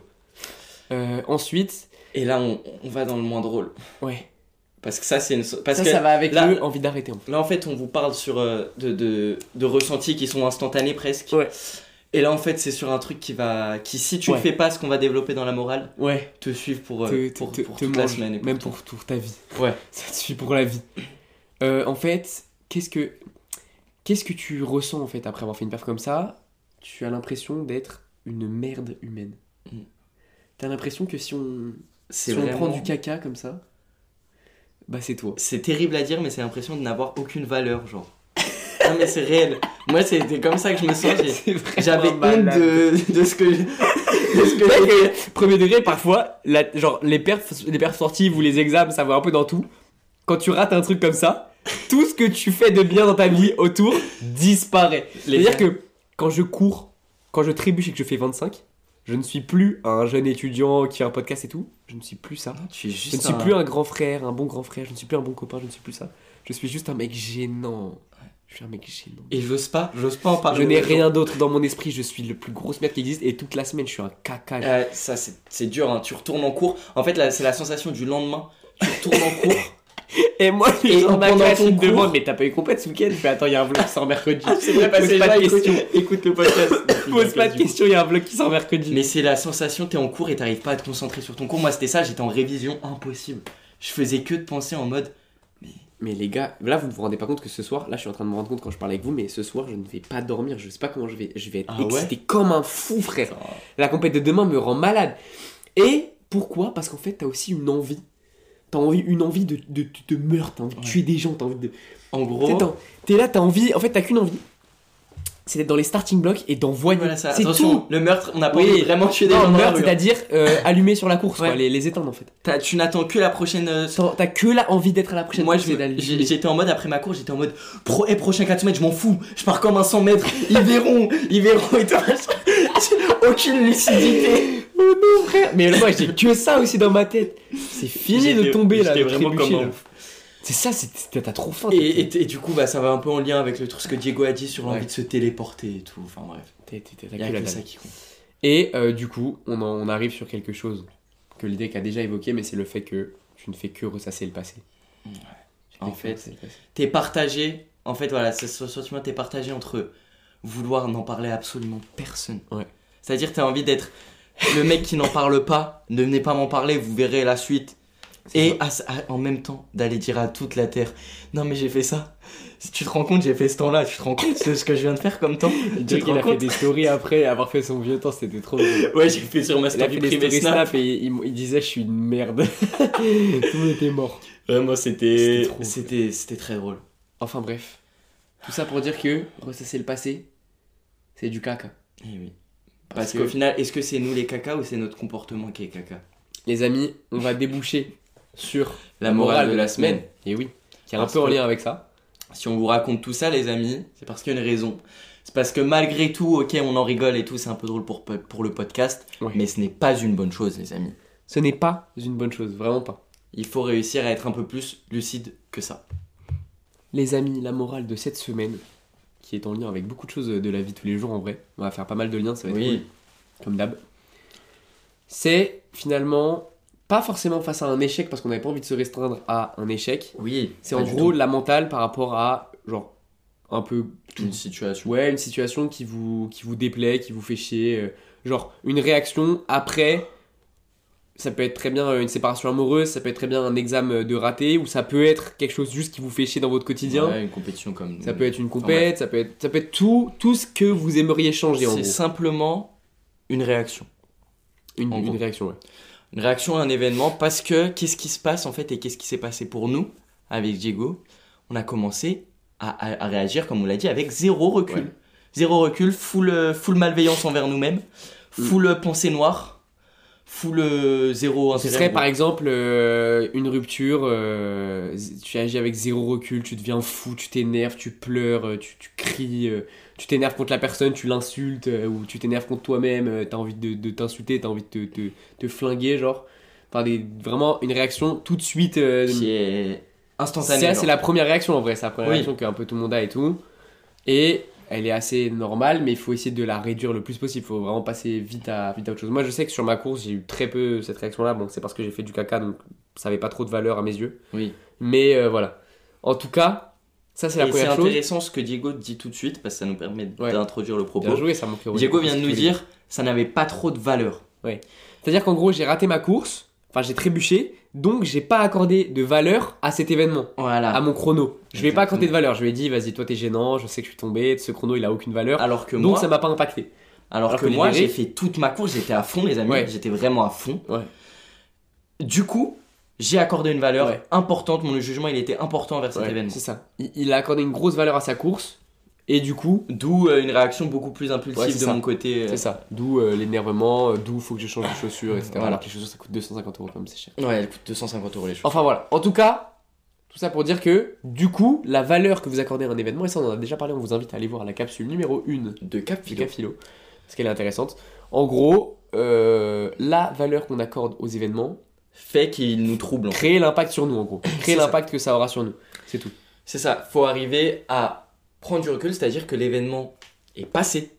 Euh, ensuite, Et là, on, on va dans le moins drôle. ouais. Parce que ça, c'est une. so- Parce ça, que ça va avec là- le envie d'arrêter. en fait. là, en fait, on vous parle sur euh, de, de, de ressentis qui sont instantanés presque. Ouais. Et là, en fait, c'est sur un truc qui va. qui, si tu Ouais. ne fais pas ce qu'on va développer dans la morale, Ouais. te suivre pour, euh, te, pour, te- pour te toute la semaine. et même tout. pour, pour ta vie. Ouais. <laughs> Ça te suit pour la vie. En fait, qu'est-ce que qu'est-ce que tu ressens en fait après avoir fait une perf comme ça? Tu as l'impression d'être une merde humaine. Mm. T'as l'impression que si on si on prend du caca comme ça, bah c'est toi. C'est terrible à dire, mais c'est l'impression de n'avoir aucune valeur, genre. non, mais c'est réel. Moi, c'était comme ça que je me sens. <laughs> J'avais honte de, de ce que. ce que <laughs> premier degré, parfois, la- genre les perfs, les perfs sportives ou les examens, ça va un peu dans tout. Quand tu rates un truc comme ça, tout ce que tu fais de bien dans ta vie autour disparaît. C'est-à-dire que quand je cours, quand je trébuche et que je fais 25, je ne suis plus un jeune étudiant qui a un podcast et tout. Je ne suis plus ça. Tu es Je ne suis un- plus un grand frère, un bon grand frère. Je ne suis plus un bon copain. Je ne suis plus ça. Je suis juste un mec gênant. Je suis un mec gênant. Et j'ose pas, j'ose pas en parler. Je n'ai rien d'autre dans mon esprit. Je suis le plus grosse merde qui existe. Et toute la semaine, je suis un caca. Euh, ça, c'est dur, hein. tu retournes en cours. En fait, c'est la sensation du lendemain. Tu retournes en cours. <laughs> <laughs> Et moi, les gens de ma classe, me demandent Mais t'as pas eu compète ce week-end? Je fais Attends, il y a un vlog qui sort mercredi. c'est vrai, Pose passer pas de écoute, questions. écoute le podcast. <laughs> Pose pas de questions, il y a un vlog qui sort mercredi. Mais c'est la sensation, t'es en cours et t'arrives pas à te concentrer sur ton cours. Moi, c'était ça, j'étais en révision, impossible. Je faisais que de penser en mode. Mais les gars, là vous ne vous rendez pas compte que ce soir, là je suis en train de me rendre compte quand je parle avec vous, mais ce soir je ne vais pas dormir, je sais pas comment je vais, je vais être Ah ouais excité comme un fou frère. La compète de demain me rend malade. Et pourquoi? Parce qu'en fait t'as aussi une envie, t'as envie, une envie de, de, de, de meurtre, t'as envie de tuer des gens, t'as envie de... En gros. T'es là, t'as envie, en fait t'as qu'une envie, c'est d'être dans les starting blocks et d'envoyer. Voilà ça. c'est Attention, tout. le meurtre, on n'a pas Oui. envie de vraiment tuer des Non, gens meurtre, hein. c'est-à-dire euh, allumer sur la course, Ouais. quoi, les, les éteindre en fait. Tu n'attends que la prochaine. euh, T'as que la envie d'être à la prochaine Moi, j'étais en mode après ma course, j'étais en mode pro et prochain 4 mètres, je m'en fous, je pars comme un 100 mètres, ils verront, ils verront et <laughs> Aucune lucidité. Oh non, frère Mais moi, j'ai que ça aussi dans ma tête. C'est fini de tomber là, j'étais de vraiment comme un. C'est ça, t'as trop faim. Et, t'es- et- et du coup, bah, ça va un peu en lien avec le truc ce que Diego a dit sur l'envie Ouais. de se téléporter et tout. Enfin bref, t'es- a ça qui compte. Et euh, du coup, on, en- on arrive sur quelque chose que l'idée qu'a déjà évoqué, mais c'est le fait que tu ne fais que ressasser le passé. En fait. T'es partagé, en fait, voilà, ce ce sentiment, t'es partagé entre vouloir n'en parler à absolument personne. Ouais. C'est-à-dire, t'as envie d'être le mec qui n'en parle pas, ne venez pas m'en parler, vous verrez la suite. Et à- à- en même temps, d'aller dire à toute la terre Non, mais j'ai fait ça. Si tu te rends compte, j'ai fait ce temps-là, tu te rends compte de ce que je viens de faire comme temps? Tu te rends a fait des stories après avoir fait son vieux temps, c'était trop drôle. <laughs> Ouais, j'ai fait sur ma Il story privée Snap. snap et il, il disait je suis une merde. <laughs> Tout le monde était mort. Vraiment, c'était c'était c'était très drôle. Enfin bref. Tout ça pour dire que ressasser le passé, c'est du caca. Eh oui. Parce qu'au final, est-ce que c'est nous les caca ou c'est notre comportement qui est caca Les amis, on va déboucher sur La morale de la semaine. Et oui, qui est un peu en lien avec ça. Si on vous raconte tout ça, les amis, c'est parce qu'il y a une raison. C'est parce que malgré tout, ok, on en rigole et tout, c'est un peu drôle pour, pour le podcast, mais ce n'est pas une bonne chose, les amis. Ce n'est pas une bonne chose, vraiment pas. Il faut réussir à être un peu plus lucide que ça. Les amis, la morale de cette semaine, qui est en lien avec beaucoup de choses de la vie de tous les jours en vrai, on va faire pas mal de liens, ça va être Oui. cool, comme d'hab. C'est finalement pas forcément face à un échec parce qu'on n'avait pas envie de se restreindre à un échec. Oui. C'est en gros la mentale par rapport à genre un peu une situation. Ouais, une situation qui vous, qui vous déplaît, qui vous fait chier. euh, genre, une réaction après. Ça peut être très bien une séparation amoureuse, ça peut être très bien un examen de raté, ou ça peut être quelque chose juste qui vous fait chier dans votre quotidien. Ouais, une compétition comme. Ça peut être une compète, ça peut être, ça peut être tout, tout ce que vous aimeriez changer en C'est simplement une réaction. Une, réaction, ouais. Une réaction à un événement parce que qu'est-ce qui se passe en fait et qu'est-ce qui s'est passé pour nous avec Diego? On a commencé à, à- à réagir, comme on l'a dit, avec zéro recul. Ouais. Zéro recul, full, euh, full malveillance envers nous-mêmes, full euh, pensée noire, full euh, zéro Ce intérêt. serait en par exemple euh, une rupture, euh, tu agis avec zéro recul, tu deviens fou, tu t'énerves, tu pleures, tu, tu cries, euh, tu t'énerves contre la personne, tu l'insultes, euh, ou tu t'énerves contre toi-même, euh, t'as envie de, de t'insulter, t'as envie de te, te, te flinguer, genre. Enfin, des, vraiment une réaction tout de suite. euh, qui est instantané. c'est la première réaction en vrai, c'est la première Oui. réaction qu'un peu tout le monde a et tout. Et elle est assez normale, mais il faut essayer de la réduire le plus possible. Il faut vraiment passer vite à, vite à autre chose. Moi, je sais que sur ma course, j'ai eu très peu cette réaction-là. Bon, c'est parce que j'ai fait du caca, donc ça n'avait pas trop de valeur à mes yeux. Oui. Mais euh, voilà. En tout cas, Ça, c'est la c'est première chose. intéressant ce que Diego dit tout de suite parce que ça nous permet Ouais. d'introduire le propos. Bien joué, ça. Diego vient de C'est nous dire ça n'avait pas trop de valeur. C'est-à-dire qu'en gros, j'ai raté ma course, enfin j'ai trébuché, donc j'ai pas accordé de valeur à cet événement, Voilà. à mon chrono. Je vais pas accorder de valeur. Je lui ai dit, vas-y, toi t'es gênant, je sais que je suis tombé, ce chrono il a aucune valeur. alors que donc moi, ça m'a pas impacté. alors alors que moi j'ai fait toute ma course, j'étais à fond les amis, Ouais. j'étais vraiment à fond. Ouais. Du coup, j'ai accordé une valeur Ouais. importante, mon jugement il était important vers cet événement. c'est ça. Il, il a accordé une grosse valeur à sa course, et du coup, D'où euh, une réaction beaucoup plus impulsive Ouais, de ça. mon côté. euh, c'est ça. D'où euh, l'énervement, d'où faut que je change de chaussures, etc. Voilà. Alors que les chaussures ça coûte 250 euros, comme c'est cher. Ouais, elle coûte 250 euros les choses. Enfin voilà. En tout cas, tout ça pour dire que, du coup, la valeur que vous accordez à un événement, et ça on en a déjà parlé, on vous invite à aller voir la capsule numéro 1 De cap philo, parce qu'elle est intéressante. En gros, euh, la valeur qu'on accorde aux événements fait qu'il nous trouble. en fait. crée l'impact sur nous, en gros. <coughs> C'est Crée ça. l'impact que ça aura sur nous. C'est tout. C'est ça, faut arriver à prendre du recul, c'est-à-dire que l'événement est passé.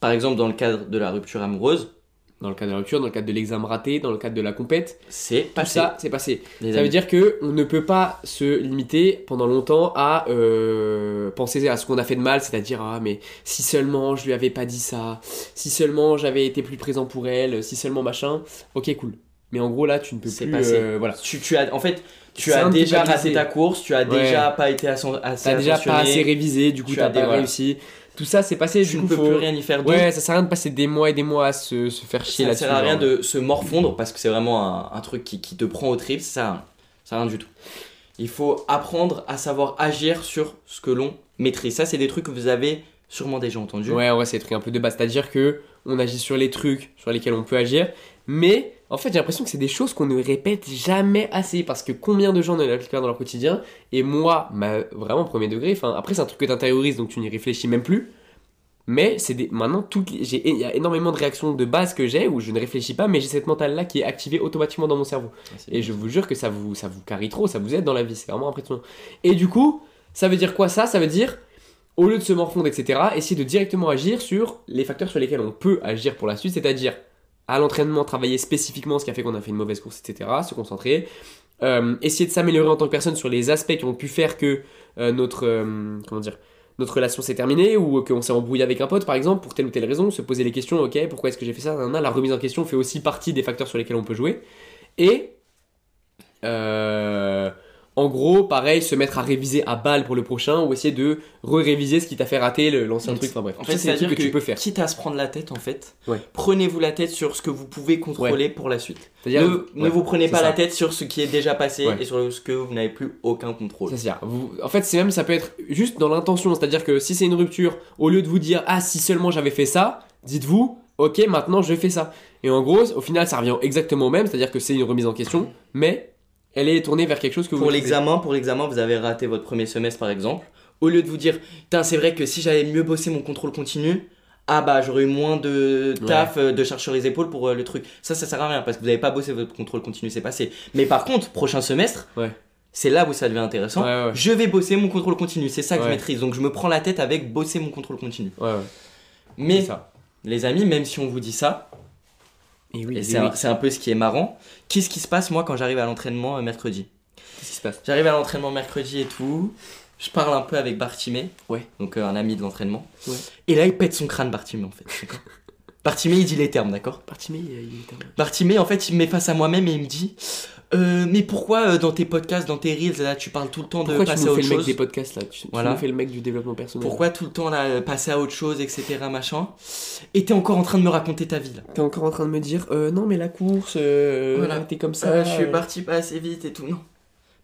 Par exemple, dans le cadre de la rupture amoureuse, Dans le cadre de la rupture, dans le cadre de l'examen raté, dans le cadre de la compète, c'est passé. ça, c'est passé. les Ça amis. veut dire que on ne peut pas se limiter pendant longtemps à euh, penser à ce qu'on a fait de mal, c'est-à-dire ah mais si seulement je lui avais pas dit ça, si seulement j'avais été plus présent pour elle, si seulement machin. Ok cool. Mais en gros là tu ne peux plus. passé. euh, voilà. Tu, tu as, en fait, tu as déjà raté ta course, tu as Ouais. déjà pas été assez, T'as déjà pas assez révisé, du coup Tu as pas voilà. réussi. Tout ça c'est passé. tu du ne coup peux faut- plus rien y faire. Ouais, ça sert à rien de passer des mois et des mois à se, se faire chier ça ne là-dessus. sert à rien de se morfondre parce que c'est vraiment un, un truc qui, qui te prend au trip, ça. Ça sert à rien du tout. Il faut apprendre à savoir agir sur ce que l'on maîtrise. Ça, c'est des trucs que vous avez sûrement déjà entendus. Ouais, ouais, c'est des trucs un peu de base. C'est-à-dire que on agit sur les trucs sur lesquels on peut agir, mais en fait, j'ai l'impression que c'est des choses qu'on ne répète jamais assez parce que combien de gens ne l'appliquent pas dans leur quotidien? Et moi, vraiment premier degré. Enfin, après, c'est un truc que t'intériorises, donc tu n'y réfléchis même plus. Mais c'est des, maintenant, toutes les- j'ai- il y a énormément de réactions de base que j'ai où je ne réfléchis pas, mais j'ai cette mentale-là qui est activée automatiquement dans mon cerveau. C'est Et je vous jure que ça vous, ça vous carie trop, ça vous aide dans la vie, c'est vraiment impressionnant. Et du coup, ça veut dire quoi ça? Ça veut dire, au lieu de se morfondre, etc., essayer de directement agir sur les facteurs sur lesquels on peut agir pour la suite, c'est-à-dire à l'entraînement, travailler spécifiquement ce qui a fait qu'on a fait une mauvaise course, etc., se concentrer, Euh, essayer de s'améliorer en tant que personne sur les aspects qui ont pu faire que euh, notre, euh, comment dire, notre relation s'est terminée ou qu'on s'est embrouillé avec un pote par exemple pour telle ou telle raison, se poser les questions, ok, pourquoi est-ce que j'ai fait ça, la remise en question fait aussi partie des facteurs sur lesquels on peut jouer. Et euh, en gros, pareil, se mettre à réviser à balle pour le prochain ou essayer de re-réviser ce qui t'a fait rater l'ancien truc. Enfin bref, En fait, c'est que, que tu peux faire. quitte à se prendre la tête, en fait, Ouais. prenez-vous la tête sur ce que vous pouvez contrôler pour la suite. C'est-à-dire, Ne, vous prenez pas ça. la tête sur ce qui est déjà passé et sur ce que vous n'avez plus aucun contrôle. C'est-à-dire, vous- en fait, c'est même, ça peut être juste dans l'intention. C'est-à-dire que si c'est une rupture, au lieu de vous dire ah si seulement j'avais fait ça, dites-vous ok maintenant je fais ça. Et en gros, au final, ça revient exactement au même. C'est-à-dire que c'est une remise en question, mais elle est tournée vers quelque chose que vous. Pour l'examen, pour l'examen, vous avez raté votre premier semestre par exemple. Au lieu de vous dire, c'est vrai que si j'avais mieux bossé mon contrôle continu, ah bah j'aurais eu moins de taf, euh, de charge sur les épaules pour euh, le truc. Ça, ça sert à rien parce que vous n'avez pas bossé votre contrôle continu, c'est passé. Mais par contre, prochain semestre, Ouais. c'est là où ça devient intéressant. Ouais. Je vais bosser mon contrôle continu, c'est ça que je maîtrise. Donc je me prends la tête avec bosser mon contrôle continu. Mais les amis, même si on vous dit ça, Et oui, et c'est oui. un, peu ce qui est marrant, qu'est-ce qui se passe moi quand j'arrive à l'entraînement euh, mercredi? Qu'est-ce qui se passe? J'arrive à l'entraînement mercredi et tout. Je parle un peu avec Bartimé. Ouais. Donc euh, un ami de l'entraînement. Ouais. Et là, il pète son crâne, Bartimé, en fait. d'accord? Bartimé, il dit les termes, d'accord? Parti mais il est un- Bartimé, en fait, il me met face à moi-même et il me dit euh, Mais pourquoi euh, dans tes podcasts, dans tes reels, là, tu parles tout le temps de Pourquoi tu passer à nous fais autre le mec chose des podcasts là? Tu, tu Voilà. nous fais le mec du développement personnel. Pourquoi tout le temps, là, euh, passer à autre chose, etc., machin? Et t'es encore en train de me raconter ta vie, là. T'es encore en train de me dire euh, non mais la course, Voilà. t'es comme ça. Je suis parti pas assez vite et tout. Non.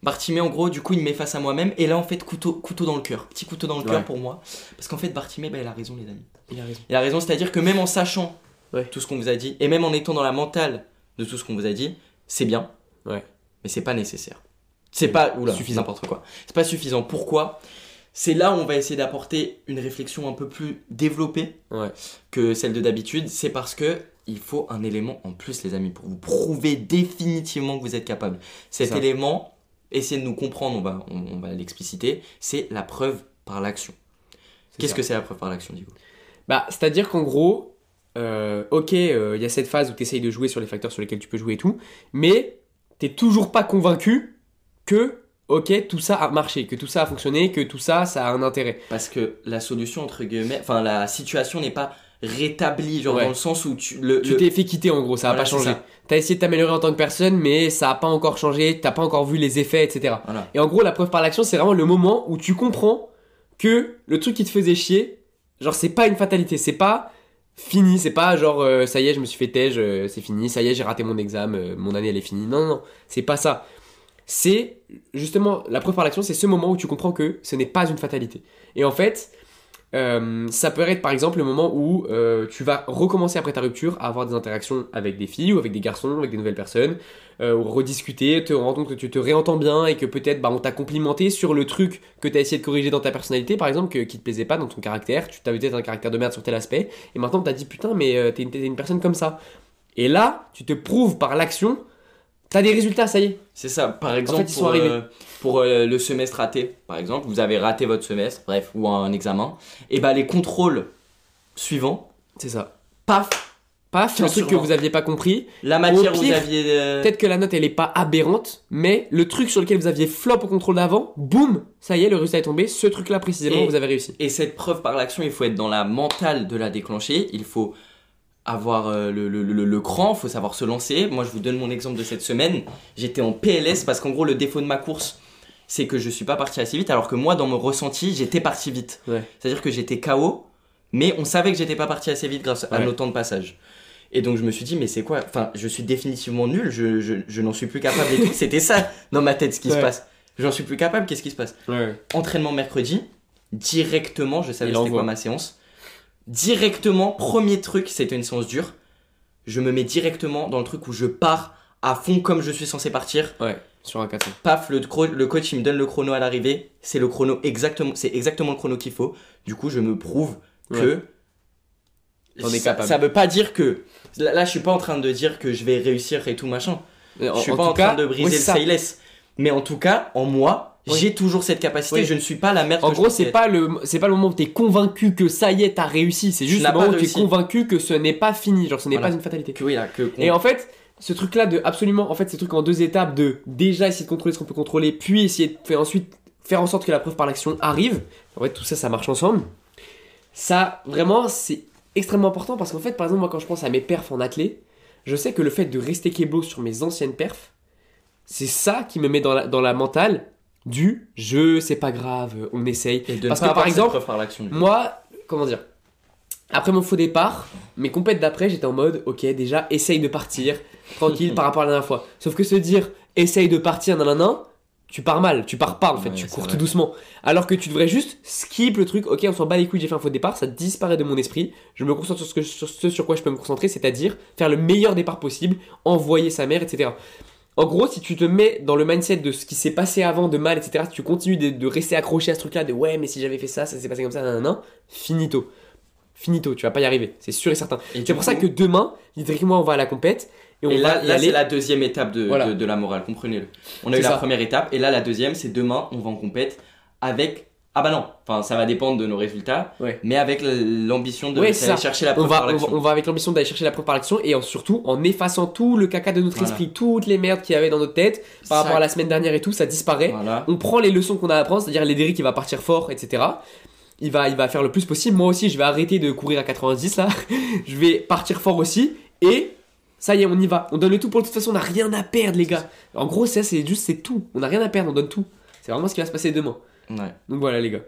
Bartimé, en gros, du coup, il me met face à moi-même. Et là, en fait, couteau, couteau dans le cœur. Petit couteau dans le cœur pour moi. Parce qu'en fait, Bartimé, bah, il a raison, les amis. Il a raison. Il a raison, c'est-à-dire que même en sachant Ouais. tout ce qu'on vous a dit, et même en étant dans la mentale de tout ce qu'on vous a dit, c'est bien. Ouais. Mais c'est pas nécessaire. C'est pas. Oula, Suffisant. n'importe quoi. C'est pas suffisant. Pourquoi? C'est là où on va essayer d'apporter une réflexion un peu plus développée Ouais. que celle de d'habitude. C'est parce que il faut un élément en plus, les amis, pour vous prouver définitivement que vous êtes capable. Cet ça. élément, essayez de nous comprendre, on va, on, on va l'expliciter, c'est la preuve par l'action. Qu'est-ce que c'est la preuve par l'action, Diego? Bah, c'est-à-dire qu'en gros, euh, ok, il y a cette phase où tu essayes de jouer sur les facteurs sur lesquels tu peux jouer et tout, mais t'es toujours pas convaincu que ok, tout ça a marché, que tout ça a fonctionné, que tout ça, ça a un intérêt. Parce que la solution, entre guillemets, enfin, la situation n'est pas rétablie, genre Ouais. dans le sens où tu. Le, Tu le- t'es fait quitter en gros, ça a Voilà, pas c'est changé. T'as essayé de t'améliorer en tant que personne, mais ça a pas encore changé, t'as pas encore vu les effets, etc. Voilà. Et en gros, la preuve par l'action, c'est vraiment le moment où tu comprends que le truc qui te faisait chier, genre c'est pas une fatalité, c'est pas fini, c'est pas genre euh, ça y est, je me suis fait tège, euh, c'est fini, ça y est, j'ai raté mon examen, euh, mon année elle est finie. Non, non, non, c'est pas ça. C'est justement la preuve par l'action, c'est ce moment où tu comprends que ce n'est pas une fatalité. Et en fait, euh, ça peut être par exemple le moment où euh, tu vas recommencer après ta rupture à avoir des interactions avec des filles ou avec des garçons, avec des nouvelles personnes, euh, ou rediscuter, te rendre compte que tu te réentends bien et que peut-être bah, on t'a complimenté sur le truc que tu as essayé de corriger dans ta personnalité, par exemple, que, qui te plaisait pas dans ton caractère, tu t'avais peut-être un caractère de merde sur tel aspect, et maintenant on t'a dit putain, mais t'es une personne comme ça. Et là, tu te prouves par l'action, t'as des résultats, ça y est. C'est ça, par exemple, ils sont pour, arrivés. euh, pour euh, le semestre raté, par exemple, vous avez raté votre semestre, bref, ou un examen, et bah les contrôles suivants, C'est ça. paf, Paf, le truc que vous aviez pas compris, la matière pire, vous aviez. euh, Peut-être que la note elle est pas aberrante, mais le truc sur lequel vous aviez flop au contrôle d'avant, boum, ça y est, le résultat est tombé. Ce truc là précisément, Et- vous avez réussi. Et cette preuve par l'action, il faut être dans la mentale de la déclencher. Il faut avoir euh, le, le, le, le cran, il faut savoir se lancer. Moi, je vous donne mon exemple de cette semaine. J'étais en PLS parce qu'en gros, le défaut de ma course, c'est que je suis pas parti assez vite, alors que moi, dans mon ressenti, j'étais parti vite. Ouais. C'est-à-dire que j'étais KO, mais on savait que j'étais pas parti assez vite grâce à Ouais. nos temps de passage. Et donc je me suis dit, mais c'est quoi? Enfin, je suis définitivement nul, je, je, je n'en suis plus capable et tout. <laughs> C'était ça dans ma tête ce qui se passe. J'en suis plus capable, qu'est-ce qui se passe? Entraînement mercredi, directement, je savais c'était quoi ma séance. Directement, premier truc, c'était une séance dure. Je me mets directement dans le truc où je pars à fond comme je suis censé partir. Ouais, sur un 400. Paf, le, coach il me donne le chrono à l'arrivée. C'est le chrono exactement, c'est exactement le chrono qu'il faut. Du coup, je me prouve que T'en es ça, capable. ça veut pas dire que là, là, je suis pas en train de dire que je vais réussir et tout machin. En, Je suis en pas en cas, train de briser le ça. sayless. Mais en tout cas, en moi, Oui. j'ai toujours cette capacité. Oui. Je ne suis pas la merde. En que gros, c'est pas le c'est pas le moment où t'es convaincu que ça y est, t'as réussi. C'est juste le moment où t'es convaincu que ce n'est pas fini. Genre, ce n'est Voilà. pas une fatalité. que oui là que Et en fait, ce truc-là de absolument, en fait, ces trucs en deux étapes de déjà essayer de contrôler ce qu'on peut contrôler, puis essayer de faire ensuite faire en sorte que la preuve par l'action arrive. En fait, tout ça, ça marche ensemble. Ça, vraiment, c'est extrêmement important parce qu'en fait, par exemple, moi, quand je pense à mes perfs en athlée, je sais que le fait de rester keblo sur mes anciennes perfs, c'est ça qui me met dans la, dans la mentale du je, c'est pas grave, on essaye. et de Parce que par exemple, par l'action. moi, comment dire Après mon faux départ, mes compètes d'après, j'étais en mode, ok, déjà, essaye de partir, tranquille <laughs> par rapport à la dernière fois. Sauf que se dire, essaye de partir, nanana, tu pars mal, tu pars pas en fait, Ouais, tu cours vrai. tout doucement. Alors que tu devrais juste skip le truc, ok, on s'en bat les couilles, j'ai fait un faux départ, ça disparaît de mon esprit, je me concentre sur ce, que, sur ce sur quoi je peux me concentrer, c'est-à-dire faire le meilleur départ possible, envoyer sa mère, etc. En gros, si tu te mets dans le mindset de ce qui s'est passé avant, de mal, etc., tu continues de, de rester accroché à ce truc-là, de ouais, mais si j'avais fait ça, ça s'est passé comme ça, nanana, finito. Finito, tu vas pas y arriver, c'est sûr et certain. Et C'est pour ça que demain, dites-moi, on va à la compète et on Et va là, y là aller. c'est la deuxième étape de, Voilà. de, de la morale, comprenez-le. On a C'est eu la première étape, et là la deuxième, c'est demain, on va en compète avec. Ah bah non, enfin ça va dépendre de nos résultats, Ouais. mais avec l'ambition de Ouais, ça. chercher la On preuve va, par on, va, l'action. on va avec l'ambition d'aller chercher la preuve par l'action et en- surtout en effaçant tout le caca de notre Voilà. esprit, toutes les merdes qu'il y avait dans notre tête par Ça- rapport à la semaine dernière et tout, ça disparaît. Voilà. On prend les leçons qu'on a à apprendre, c'est-à-dire les dérives qui va partir fort, etc. Il va, il va faire le plus possible. Moi aussi, je vais arrêter de courir à 90 là. <laughs> je vais partir fort aussi et ça y est, on y va. On donne le tout pour de toute façon, on n'a rien à perdre, les gars. En gros, ça c'est juste, c'est tout. On n'a rien à perdre, on donne tout. C'est vraiment ce qui va se passer demain. Voilà, les gars.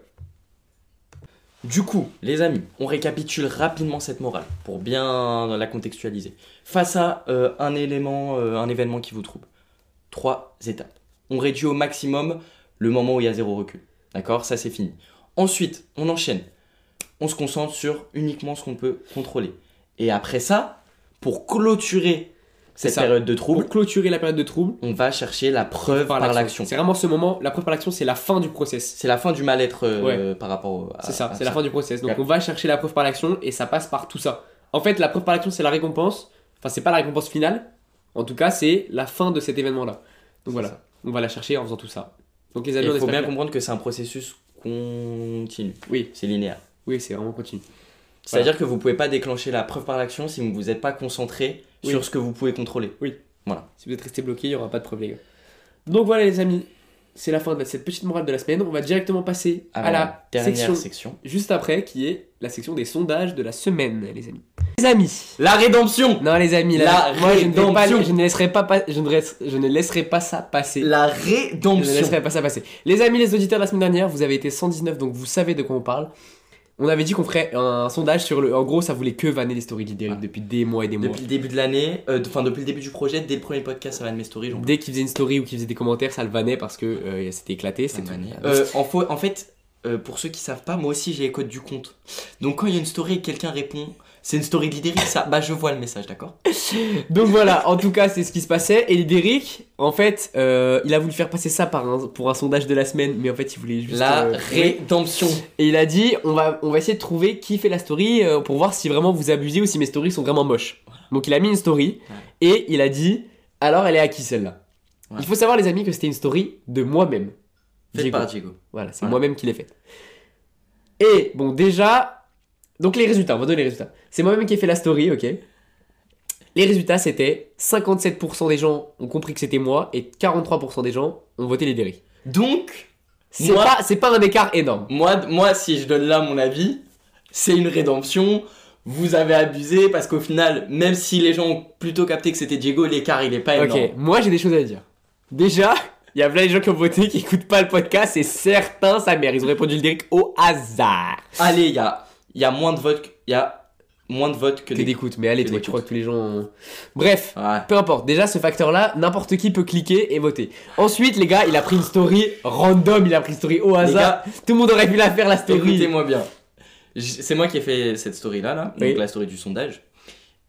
Du coup, les amis, on récapitule rapidement cette morale pour bien la contextualiser. Face à euh, un élément, euh, un événement qui vous trouble, trois étapes. On réduit au maximum le moment où il y a zéro recul. D'accord? Ça c'est fini. Ensuite, on enchaîne. On se concentre sur uniquement ce qu'on peut contrôler. Et après ça, pour clôturer cette ça. période de trouble, Pour clôturer la période de trouble, on va chercher la preuve par, l'action. C'est vraiment ce moment, la preuve par l'action, c'est la fin du process. C'est la fin du mal-être euh, par rapport à C'est ça, c'est la fin du process. Donc Ouais. on va chercher la preuve par l'action et ça passe par tout ça. En fait, la preuve par l'action, c'est la récompense. Enfin, c'est pas la récompense finale. En tout cas, c'est la fin de cet événement-là. Donc voilà, ça. on va la chercher en faisant tout ça. Donc les amis, on Il faut bien que- comprendre que c'est un processus continu. Oui, C'est linéaire. oui, c'est vraiment continu. C'est-à-dire que vous pouvez pas déclencher la preuve par l'action si vous n'êtes pas concentré Oui. sur ce que vous pouvez contrôler. Si vous êtes resté bloqué, il y aura pas de preuve, les gars. Donc voilà, les amis. c'est la fin de cette petite morale de la semaine. On va directement passer Ah, à la voilà, dernière section section. juste après, qui est la section des sondages de la semaine, les amis. Les amis. La rédemption Non, les amis, La moi je ne, vais pas- rédemption. je ne laisserai pas, pas- je ne, laisse- je ne laisserai pas ça passer. La Je ne rédemption laisserai pas ça passer. Les amis, les auditeurs de la semaine dernière, vous avez été 119, donc vous savez de quoi on parle. On avait dit qu'on ferait un sondage sur le. En gros, ça voulait que vanner les stories d'Idéric Ouais. depuis des mois et des mois. Depuis le début de l'année, euh, enfin depuis le début du projet, dès le premier podcast, ça va de mes stories. Dès qu'il faisait une story ou qu'il faisait des commentaires, ça le vannait parce que euh, c'était éclaté. C'est. Euh, en, en fait, euh, pour ceux qui savent pas, moi aussi j'ai les codes du compte. Donc quand il y a une story et que quelqu'un répond, c'est une story d'Idéric, ça, bah je vois le message, d'accord <laughs> Donc voilà, en tout cas, c'est ce qui se passait. Et Idéric, en fait, euh, il a voulu faire passer ça par un- pour un sondage de la semaine, mais en fait, il voulait juste. La euh, rédemption. Et il a dit on va, on va essayer de trouver qui fait la story euh, pour voir si vraiment vous abusez ou si mes stories sont vraiment moches. Donc il a mis une story Ouais. et il a dit alors elle est à qui celle-là Ouais. Il faut savoir les amis que c'était une story de moi-même. Fait Diego. par Diego. Voilà, c'est Voilà. moi-même qui l'ai faite. Et bon déjà, donc les résultats, on va donner les résultats. C'est moi-même qui ai fait la story, ok Les résultats c'était 57% des gens ont compris que c'était moi et 43% des gens ont voté les Derry. Donc, C'est Moi- pas, c'est pas un écart énorme. moi, moi, si je donne là mon avis, c'est une rédemption. Vous avez abusé parce qu'au final, même si les gens ont plutôt capté que c'était Diego, l'écart il est pas énorme. Ok, moi j'ai des choses à dire. Déjà, il y a plein de gens qui ont voté qui écoutent pas le podcast et certains sa mère. Ils ont répondu le direct au hasard. Allez, a, il y a moins de votes, que- il y a moins de votes que Que d'écoute, mais allez, que toi, tu crois que tous les gens. ont- Bref, Ouais. peu importe. Déjà, ce facteur-là, n'importe qui peut cliquer et voter. Ensuite, les gars, il a pris une story random, il a pris une story au hasard. gars, Tout le monde aurait pu la faire la story. Écoutez-moi bien. C'est moi qui ai fait cette story là, Oui. donc la story du sondage.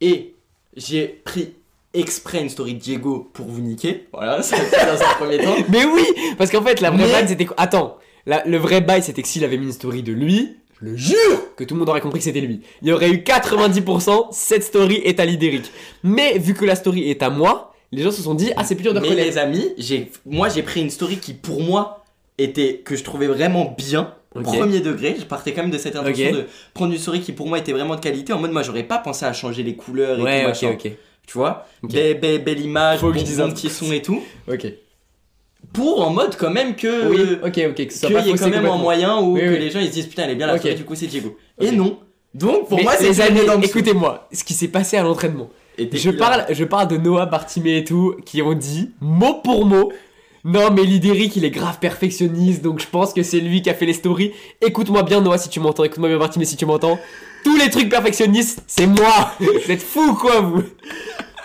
Et j'ai pris exprès une story de Diego pour vous niquer. Voilà, ça c'est dans un premier temps. <laughs> Mais oui, parce qu'en fait, la vraie Mais- vanne, c'était Attends, la- le vrai bail, c'était que s'il avait mis une story de lui, je le jure que tout le monde aurait compris que c'était lui. Il y aurait eu 90%, cette story est à l'idéric. Mais vu que la story est à moi, les gens se sont dit, ah, c'est plus dur de Mais reconnaître. les amis, j'ai, moi j'ai pris une story qui pour moi était que je trouvais vraiment bien. Ok. Premier degré, je partais quand même de cette intention Ok. de prendre une story qui pour moi était vraiment de qualité. En mode, moi j'aurais pas pensé à changer les couleurs et Ouais, tout ok, machin. ok. Tu vois, Ok. Belle, belle- belle image, Faut que bon, je dise bon un petit son et tout. Ok. Pour en mode quand même que. Oui, ok, ok. Que ce soit qu'il pas y ait quand même un moyen où Oui, que les gens ils se disent putain elle est bien la Ok. story du coup c'est Diego. Et non. Donc pour Mais moi c'est les rédemption. écoutez-moi, ce qui s'est passé à l'entraînement. Je parle, je parle de Noah, Bartimé et tout, qui ont dit, mot pour mot, non mais l'Idéric il est grave perfectionniste, donc je pense que c'est lui qui a fait les stories. Écoute-moi bien Noah si tu m'entends, écoute-moi bien Bartimé si tu m'entends. Tous les trucs perfectionnistes, c'est moi <laughs> Vous êtes fous quoi vous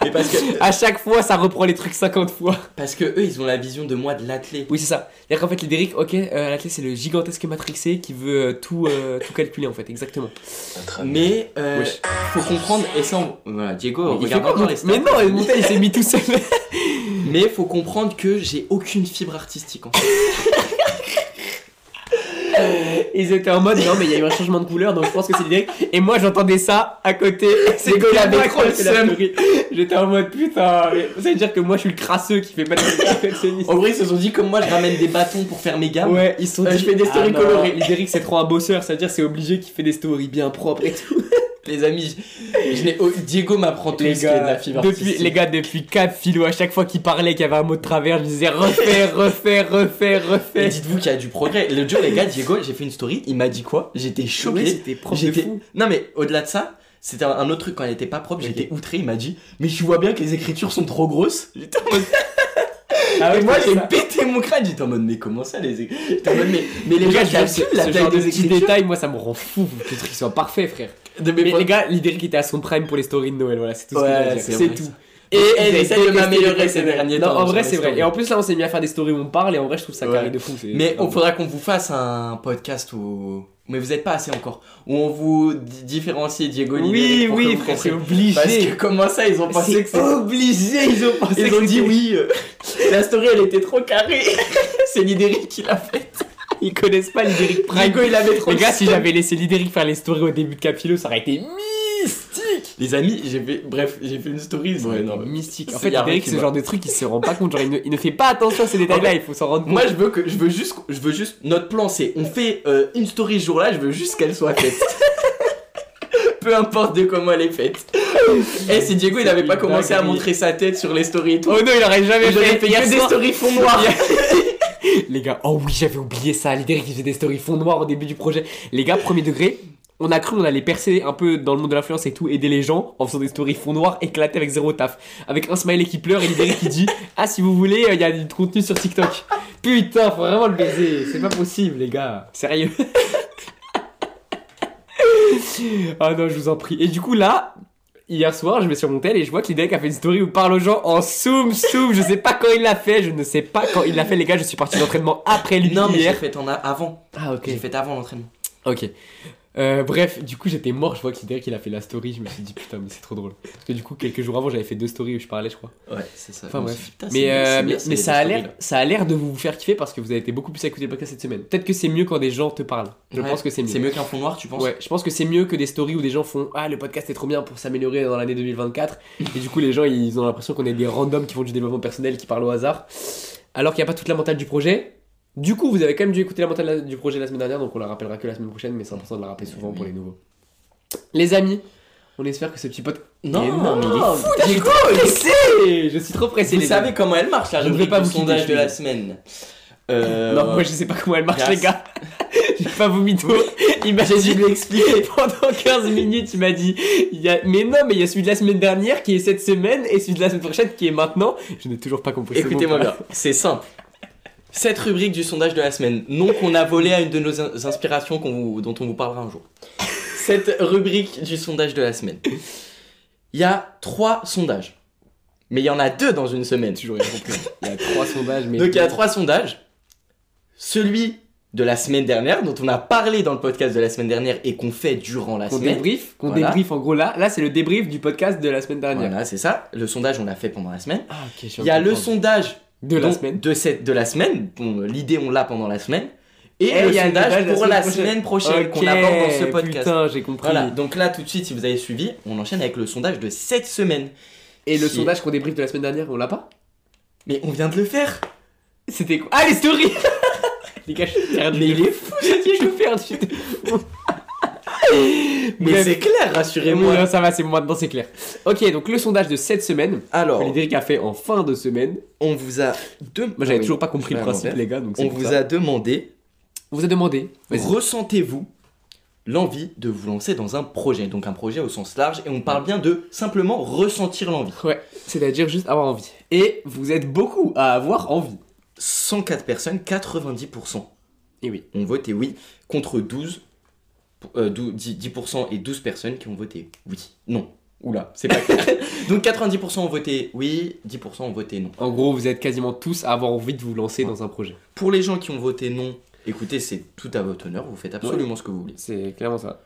Mais parce que À chaque fois ça reprend les trucs 50 fois. parce que eux ils ont la vision de moi de l'athlète. Oui c'est ça. C'est-à-dire qu'en fait l'Idéric, ok, euh, l'athlète c'est le gigantesque matrixé qui veut euh, tout, euh, tout calculer en fait, exactement. Mais euh, faut comprendre et ça on- voilà Diego Il fait regarde encore les stats. Mais non, il s'est mis tout seul. <laughs> Mais faut comprendre que j'ai aucune fibre artistique en fait. <laughs> <laughs> Ils étaient en mode non mais il y a eu un changement de couleur donc je pense que c'est direct. Et moi j'entendais ça à côté. <laughs> C'est fait la j'étais en mode putain mais ça veut dire que moi je suis le crasseux qui fait pas de perfectionniste En vrai ils se sont dit comme moi je ramène des bâtons pour faire mes gammes. ouais ils se sont Euh, dit je fais des stories ah, colorées. Lidéric c'est trop un bosseur ça veut dire c'est obligé qu'il fait des stories bien propres et tout <laughs> Les amis, je, je n'ai- oh, Diego m'apprend tout les ce est de la gars fibre depuis artistique. les gars depuis 4 philo à chaque fois qu'il parlait qu'il y avait un mot de travers je disais refaire refaire refaire Et refaire dites-vous qu'il y a du progrès. Le jour les gars Diego j'ai fait une story il m'a dit quoi? J'étais choqué. Ouais, c'était propre de fou Non mais au-delà de ça, c'était un autre truc quand elle était pas propre, j'étais outré, il m'a dit "Mais tu vois bien que les écritures sont trop grosses." J'étais en mode <laughs> ah ouais, moi j'ai pété mon crâne, j'étais en mode "Mais comment ça les écritures J'étais en mode "Mais mais les gars, calculent la taille des petits écritures?" détails, moi ça me rend fou. Que le truc soit parfait, frère. De Mais les gars, Lidéric était à son prime pour les stories de Noël, voilà, c'est tout ce que Ouais, dire. c'est tout. Et elle j'ai essaie de détesté m'améliorer les ces derniers Non, temps. en sur vrai, les c'est vrai. stories. Et en plus, là, on s'est mis à faire des stories où on parle, et en vrai, je trouve ça Ouais. carré de fou. c'est- Mais c'est il faudra qu'on vous fasse un podcast où mais vous êtes pas assez encore où on vous di- différencie Diego Oui, Lidéric pour que oui, vous frère, c'est compreniez. obligé. Parce que comment ça ils ont pensé que C'est obligé, ils ont pensé Ils ont dit oui, euh, <laughs> la story elle était trop carrée. <laughs> c'est Lidéric qui l'a fait. Ils connaissent pas Lidéric Prime. Diego il avait trop Les le gars, si j'avais laissé Lidéric faire les stories au début de Capilo, ça aurait été mystique. Les amis, j'ai fait bref, j'ai fait une story. Ouais, non, mystique. En fait, le va. genre de truc, il se rend pas compte. Genre, il ne, il ne fait pas attention à ces détails-là, il faut s'en rendre compte. Moi je veux que je veux juste je veux juste notre plan c'est on fait euh, une story ce jour-là, je veux juste qu'elle soit faite. <laughs> Peu importe de comment elle est faite. Et si Diego il avait pas commencé à montrer sa tête sur les stories et tout, Oh non, il aurait jamais fait. fait Hier que des stories fond noir. <laughs> <laughs> Les gars, oh oui, j'avais oublié ça. L'idée qui faisait des stories fond noir au début du projet. Les gars, premier degré, on a cru on allait percer un peu dans le monde de l'influence et tout, aider les gens en faisant des stories fond noir éclatés avec zéro taf. Avec un smiley qui pleure et l'idée qui dit Ah, si vous voulez, il y a du contenu sur TikTok. Putain, faut vraiment le baiser. C'est pas possible, les gars. Sérieux. <laughs> Ah non, je vous en prie. Et du coup, là, hier soir, je vais sur mon tel et je vois que l'idée a fait une story où parle aux gens en zoom, zoom. Je sais pas quand il l'a fait, je ne sais pas quand il l'a fait, les gars. Je suis parti d'entraînement après lui Non, mais j'ai hier. fait en a- avant. Ah, ok. J'ai fait avant l'entraînement. Ok. Euh, bref, du coup, j'étais mort. Je vois qu'il il a fait la story. Je me suis dit, putain, mais c'est trop drôle. Parce que du coup, quelques jours avant, j'avais fait deux stories où je parlais, je crois. Ouais, c'est ça. Enfin, bref. putain, Mais, euh, mais, ça, a l'air, là. ça a l'air de vous faire kiffer parce que vous avez été beaucoup plus à écouter le podcast cette semaine. Peut-être que c'est mieux quand des gens te parlent. Je Ouais. pense que c'est mieux. C'est mieux qu'un fond noir, tu penses Ouais, je pense que c'est mieux que des stories où des gens font Ah, le podcast est trop bien pour s'améliorer dans l'année 2024. Et du coup, les gens ils ont l'impression qu'on est des randoms qui font du développement personnel, qui parlent au hasard. Alors qu'il n'y a pas toute la mentale du projet. Du coup, vous avez quand même dû écouter la mentale du projet la semaine dernière, donc on la rappellera que la semaine prochaine, mais c'est important de la rappeler souvent pour les nouveaux. Les amis, on espère que ce petit pote. Non, Mais mais il est fou, je suis trop pressé Je suis trop pressé, Vous les savez amis. comment elle marche, la Je ne rubrique pas vous quitter, sondage je de la semaine euh, Non, moi je sais pas comment elle marche, grâce. les gars. <laughs> J'ai pas vous mytho. Il m'a dit dû lui expliquer. <laughs> pendant 15 minutes, il m'a dit il y a... Mais non, mais il y a celui de la semaine dernière qui est cette semaine et celui de la semaine prochaine qui est maintenant. Je n'ai toujours pas compris. Écoutez-moi bien, <laughs> c'est simple. Cette rubrique du sondage de la semaine, non qu'on a volé à une de nos in- inspirations vous- dont on vous parlera un jour. Cette rubrique du sondage de la semaine. Il y a trois sondages. Mais il y en a deux dans une semaine. Toujours. Il y a trois sondages, mais. Donc il y a trois sondages. Celui de la semaine dernière, dont on a parlé dans le podcast de la semaine dernière et qu'on fait durant la Qu'on semaine. débrief, qu'on Voilà. débrief en gros là. Là, c'est le débrief du podcast de la semaine dernière. Voilà, c'est ça. Le sondage, on l'a fait pendant la semaine. Ah, ok, je Il y a le comprendre. sondage de la donc, semaine. de, cette, de la semaine. Bon, l'idée, on l'a pendant la semaine. Et, Et le il y a le sondage la pour semaine la prochaine. semaine prochaine qu'on aborde dans ce podcast. Putain, j'ai compris. Voilà, donc là, tout de suite, si vous avez suivi, on enchaîne avec le sondage de cette semaine. Et le Qui- sondage qu'on débrief de la semaine dernière, on l'a pas? Mais on vient de le faire. C'était quoi? Ah, les stories <laughs> Les gars, je suis perdu. Mais il est fou, je suis perdu. <laughs> <laughs> Mais c'est clair, rassurez-moi. Oui, non, ça va, c'est bon, maintenant c'est clair. Ok, donc le sondage de cette semaine, Alors, que a fait en fin de semaine. on vous a demandé. Moi, j'avais toujours pas compris le principe, les gars, donc c'est On pour vous ça. a demandé On vous a demandé. Vas-y. ressentez-vous l'envie de vous lancer dans un projet Donc un projet au sens large, et on parle bien de simplement ressentir l'envie. Ouais, c'est-à-dire juste avoir envie. Et vous êtes beaucoup à avoir envie. 104 personnes, 90% Et oui. ont voté oui, contre 12, euh, 12 10%, 10% et 12 personnes qui ont voté oui. Non. Oula, c'est pas clair. <laughs> Donc 90% ont voté oui, 10% ont voté non. En gros, vous êtes quasiment tous à avoir envie de vous lancer dans un projet. Pour les gens qui ont voté non, écoutez, c'est tout à votre honneur, vous faites absolument ce que vous voulez. C'est clairement ça.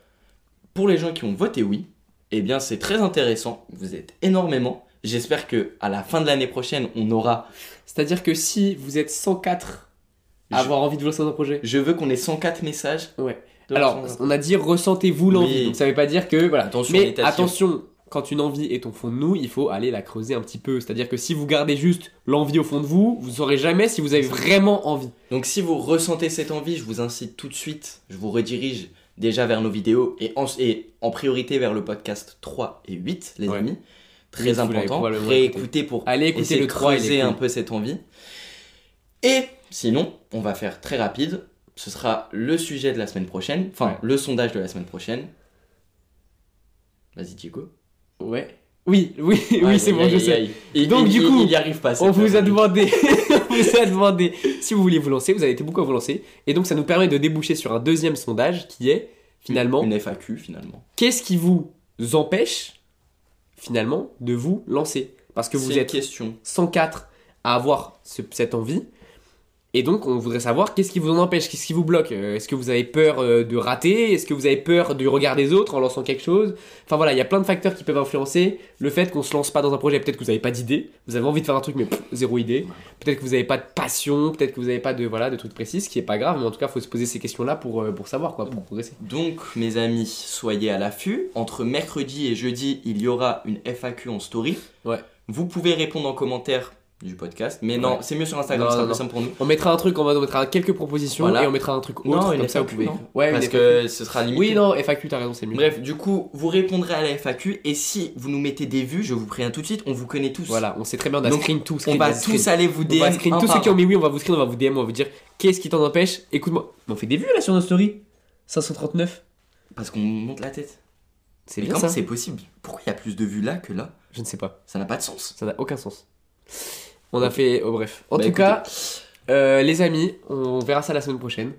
Pour les gens qui ont voté oui, eh bien c'est très intéressant, vous êtes énormément. J'espère que à la fin de l'année prochaine, on aura C'est-à-dire que si vous êtes 104 à Je- avoir envie de vous lancer dans un projet. je veux qu'on ait 104 messages. Ouais. Alors, 104. on a dit ressentez-vous l'envie. Oui. Donc ça veut pas dire que. Voilà. Attention, Mais attention, quand une envie est au fond de nous, il faut aller la creuser un petit peu. C'est-à-dire que si vous gardez juste l'envie au fond de vous, vous saurez jamais si vous avez vraiment envie. Donc si vous ressentez cette envie, je vous incite tout de suite, je vous redirige déjà vers nos vidéos et en, et en priorité vers le podcast 3 et 8, les Ouais. amis. Oui, Très l'avez important. Réécoutez pour Allez écouter essayer le de 3 et creuser un peu cette envie. Et sinon, on va faire très rapide. Ce sera le sujet de la semaine prochaine, enfin Ouais. le sondage de la semaine prochaine. Vas-y, Diego. Ouais. Oui, oui, <laughs> oui, c'est bon, je sais. Et- Donc, du coup, il n'y arrive pas. On vous a demandé, <laughs> <laughs> on vous a demandé si vous vouliez vous lancer, vous avez été beaucoup à vous lancer, et donc ça nous permet de déboucher sur un deuxième sondage qui est finalement une FAQ finalement. qu'est-ce qui vous empêche finalement de vous lancer? Parce que vous êtes question. 104 à avoir ce- cette envie, et donc on voudrait savoir qu'est-ce qui vous en empêche, qu'est-ce qui vous bloque Euh, Est-ce que vous avez peur euh, de rater? Est-ce que vous avez peur du regard des autres en lançant quelque chose? Enfin voilà, il y a plein de facteurs qui peuvent influencer le fait qu'on se lance pas dans un projet. Peut-être que vous n'avez pas d'idée, vous avez envie de faire un truc mais pff, zéro idée. Peut-être que vous n'avez pas de passion, peut-être que vous n'avez pas de voilà de trucs précis, ce qui est pas grave, mais en tout cas, faut se poser ces questions-là pour euh, pour savoir quoi, pour progresser. Donc, mes amis, soyez à l'affût. Entre mercredi et jeudi, il y aura une FAQ en story. Ouais. Vous pouvez répondre en commentaire du podcast. Mais non, Ouais. c'est mieux sur Instagram, c'est plus simple pour nous. On mettra un truc, on, va, on mettra quelques propositions Voilà. et on mettra un truc autre, Non, comme ça vous pouvez. non Ouais, Parce que ce sera limité. Oui, non, FAQ, t'as raison, c'est mieux. Bref, du coup, vous répondrez à la FAQ et si vous nous mettez des vues, je vous préviens tout de suite, on vous connaît tous. Voilà, on sait très bien, on a Donc, screen tout. On screen, va on a screen. tous aller vous On DM. va screen tous ceux qui ont mis oui, on va vous screen, on va vous DM, on va vous dire qu'est-ce qui t'en empêche? Écoute-moi. On fait des vues là sur nos stories 539 Parce qu'on monte la tête. C'est bien comment c'est possible? Pourquoi il y a plus de vues là que là? Je ne sais pas, Ça n'a pas de sens. ça n'a aucun sens. On a fait. Oh, bref. En Bah, tout écoutez. cas, euh, les amis, on verra ça la semaine prochaine.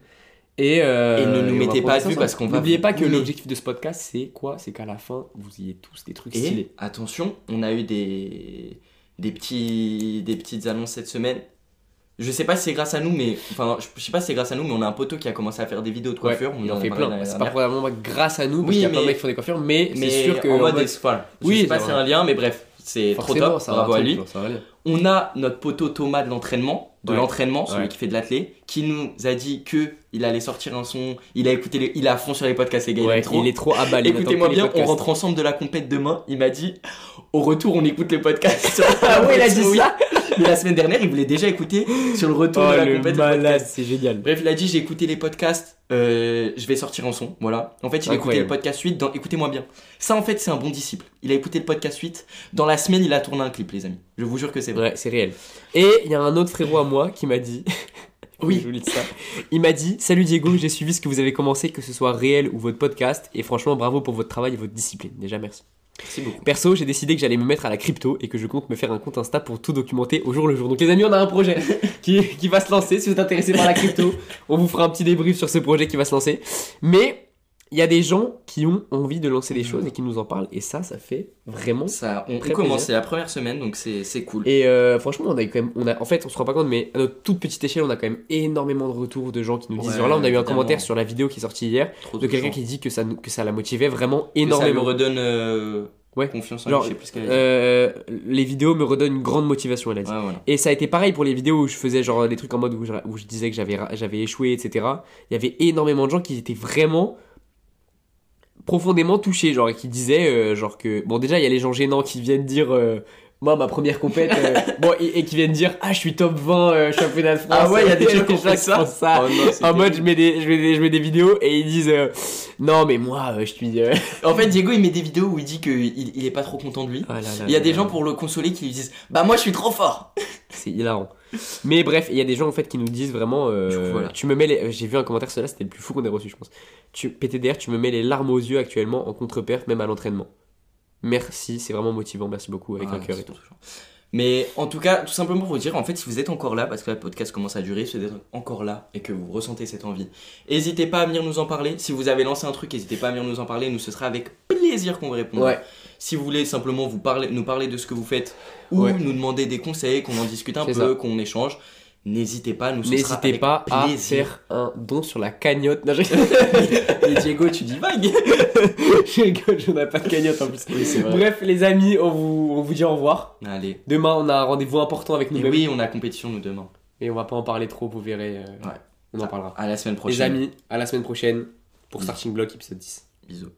Et, euh, Et ne nous on mettez pas vues ensemble. parce qu'on va N'oubliez pas que l'objectif de ce podcast, c'est quoi? C'est qu'à la fin, vous ayez tous des trucs Et stylés. attention, on a eu des, des, petits, des petites annonces cette semaine. Je sais pas si c'est grâce à nous, mais enfin, je sais pas si c'est grâce à nous, mais on a un poteau qui a commencé à faire des vidéos de Ouais, coiffure. il en en fait plein. C'est pas probablement grâce à nous, parce Oui, qu'il y a plein de mais- mecs qui font des coiffures, mais, Mais c'est sûr que. en mode, mode- voilà. Je Oui, sais pas c'est si c'est vrai. un lien, mais bref, c'est trop forcément, top. ça a Bravo à lui. genre, ça. On a notre poteau Thomas de l'entraînement, de Ouais. l'entraînement, celui Ouais. qui fait de l'athlé, qui nous a dit que il allait sortir un son. Il a écouté, les- il est à fond sur les podcasts, les gars. il Ouais, il est trop attend Écoutez-moi bien, on rentre ensemble de la compète demain. Il m'a dit, au retour, on écoute les podcasts. <laughs> Ah ouais, il a dit ça Mais la semaine dernière, il voulait déjà écouter sur le retour Oh, de la le compète. c'est génial. Bref, il a dit j'ai écouté les podcasts, euh, je vais sortir un son. Voilà. En fait, il a écouté le podcast 8. Dans... Écoutez-moi bien. Ça, en fait, c'est un bon disciple. Il a écouté le podcast 8. Dans la semaine, il a tourné un clip, les amis. Je vous jure que c'est vrai. Ouais, c'est réel. Et il y a un autre frérot à moi qui m'a dit. <laughs> Oui. je vous lis ça. Il m'a dit Salut Diego, j'ai suivi ce que vous avez commencé, que ce soit réel ou votre podcast, et franchement, bravo pour votre travail et votre discipline. Déjà, merci. Merci beaucoup. Perso, j'ai décidé que j'allais me mettre à la crypto et que je compte me faire un compte Insta pour tout documenter au jour le jour. Donc, les amis, on a un projet <laughs> qui, qui va se lancer. Si vous êtes intéressés par la crypto, on vous fera un petit débrief sur ce projet qui va se lancer. Mais il y a des gens qui ont envie de lancer des choses et qui nous en parlent, et ça, ça fait vraiment Ça, on, commence, c'est la première semaine, donc c'est c'est cool. Et euh, franchement, on a quand même, on a, en fait, on se rend pas compte, mais à notre toute petite échelle, on a quand même énormément de retours de gens qui nous disent. Ouais, genre là, on a eu un commentaire sur la vidéo qui est sortie hier Trop de quelqu'un qui dit que ça, que ça la motivait vraiment Que Ça énormément. redonne euh, Ouais. confiance en Genre, lui, je sais plus ce qu'elle a dit. Euh, les vidéos me redonnent une grande motivation, elle a dit. Voilà. Et ça a été pareil pour les vidéos où je faisais genre des trucs en mode où je, où je disais que j'avais, j'avais échoué, etc. Il y avait énormément de gens qui étaient vraiment profondément touchés, genre, et qui disaient, euh, genre que. Bon, déjà, il y a les gens gênants qui viennent dire. Moi, ma première compète, euh, <laughs> bon, et, et qui viennent dire Ah, je suis top 20 euh, championnat de France. Ah ouais, il y a des <laughs> gens qui font ça. ça. Oh non, En mode, je mets, des, je, mets des, je mets des vidéos et ils disent euh, Non, mais moi, euh, je suis. euh, <laughs> En fait, Diego, il met des vidéos où il dit qu'il il est pas trop content de lui. ah là là Il y a là des là. gens pour le consoler qui lui disent Bah, moi, je suis trop fort. C'est hilarant. Mais bref, il y a des gens en fait qui nous disent vraiment euh, Du coup, voilà. tu me mets les j'ai vu un commentaire cela c'était le plus fou qu'on ait reçu je pense. Tu PTDR, tu me mets les larmes aux yeux actuellement en contre-perf même à l'entraînement. Merci, c'est vraiment motivant, merci beaucoup avec Ah, un cœur et tout. Mais en tout cas, tout simplement pour vous dire, en fait, si vous êtes encore là, parce que le podcast commence à durer, si vous êtes encore là et que vous ressentez cette envie, n'hésitez pas à venir nous en parler. Si vous avez lancé un truc, n'hésitez pas à venir nous en parler. Nous, ce sera avec plaisir qu'on vous répondra. Ouais. Si vous voulez simplement vous parler, nous parler de ce que vous faites ou Ouais. nous demander des conseils, qu'on en discute un peu, qu'on échange, n'hésitez pas. Nous, N'hésitez pas à plaisir. faire un don sur la cagnotte. Non, je <laughs> <laughs> Diego, tu dis vague. <laughs> je rigole, je n'ai pas de cagnotte en plus. Oui, c'est vrai. Bref, les amis, on vous, on vous dit au revoir. Allez. Demain, on a un rendez-vous important avec Et nous-mêmes. oui, on a compétition nous demain. Et on va pas en parler trop, vous verrez. euh, Ouais. On en parlera. À la semaine Les prochaine. amis, à la semaine prochaine pour. Starting Block épisode 10. Bisous.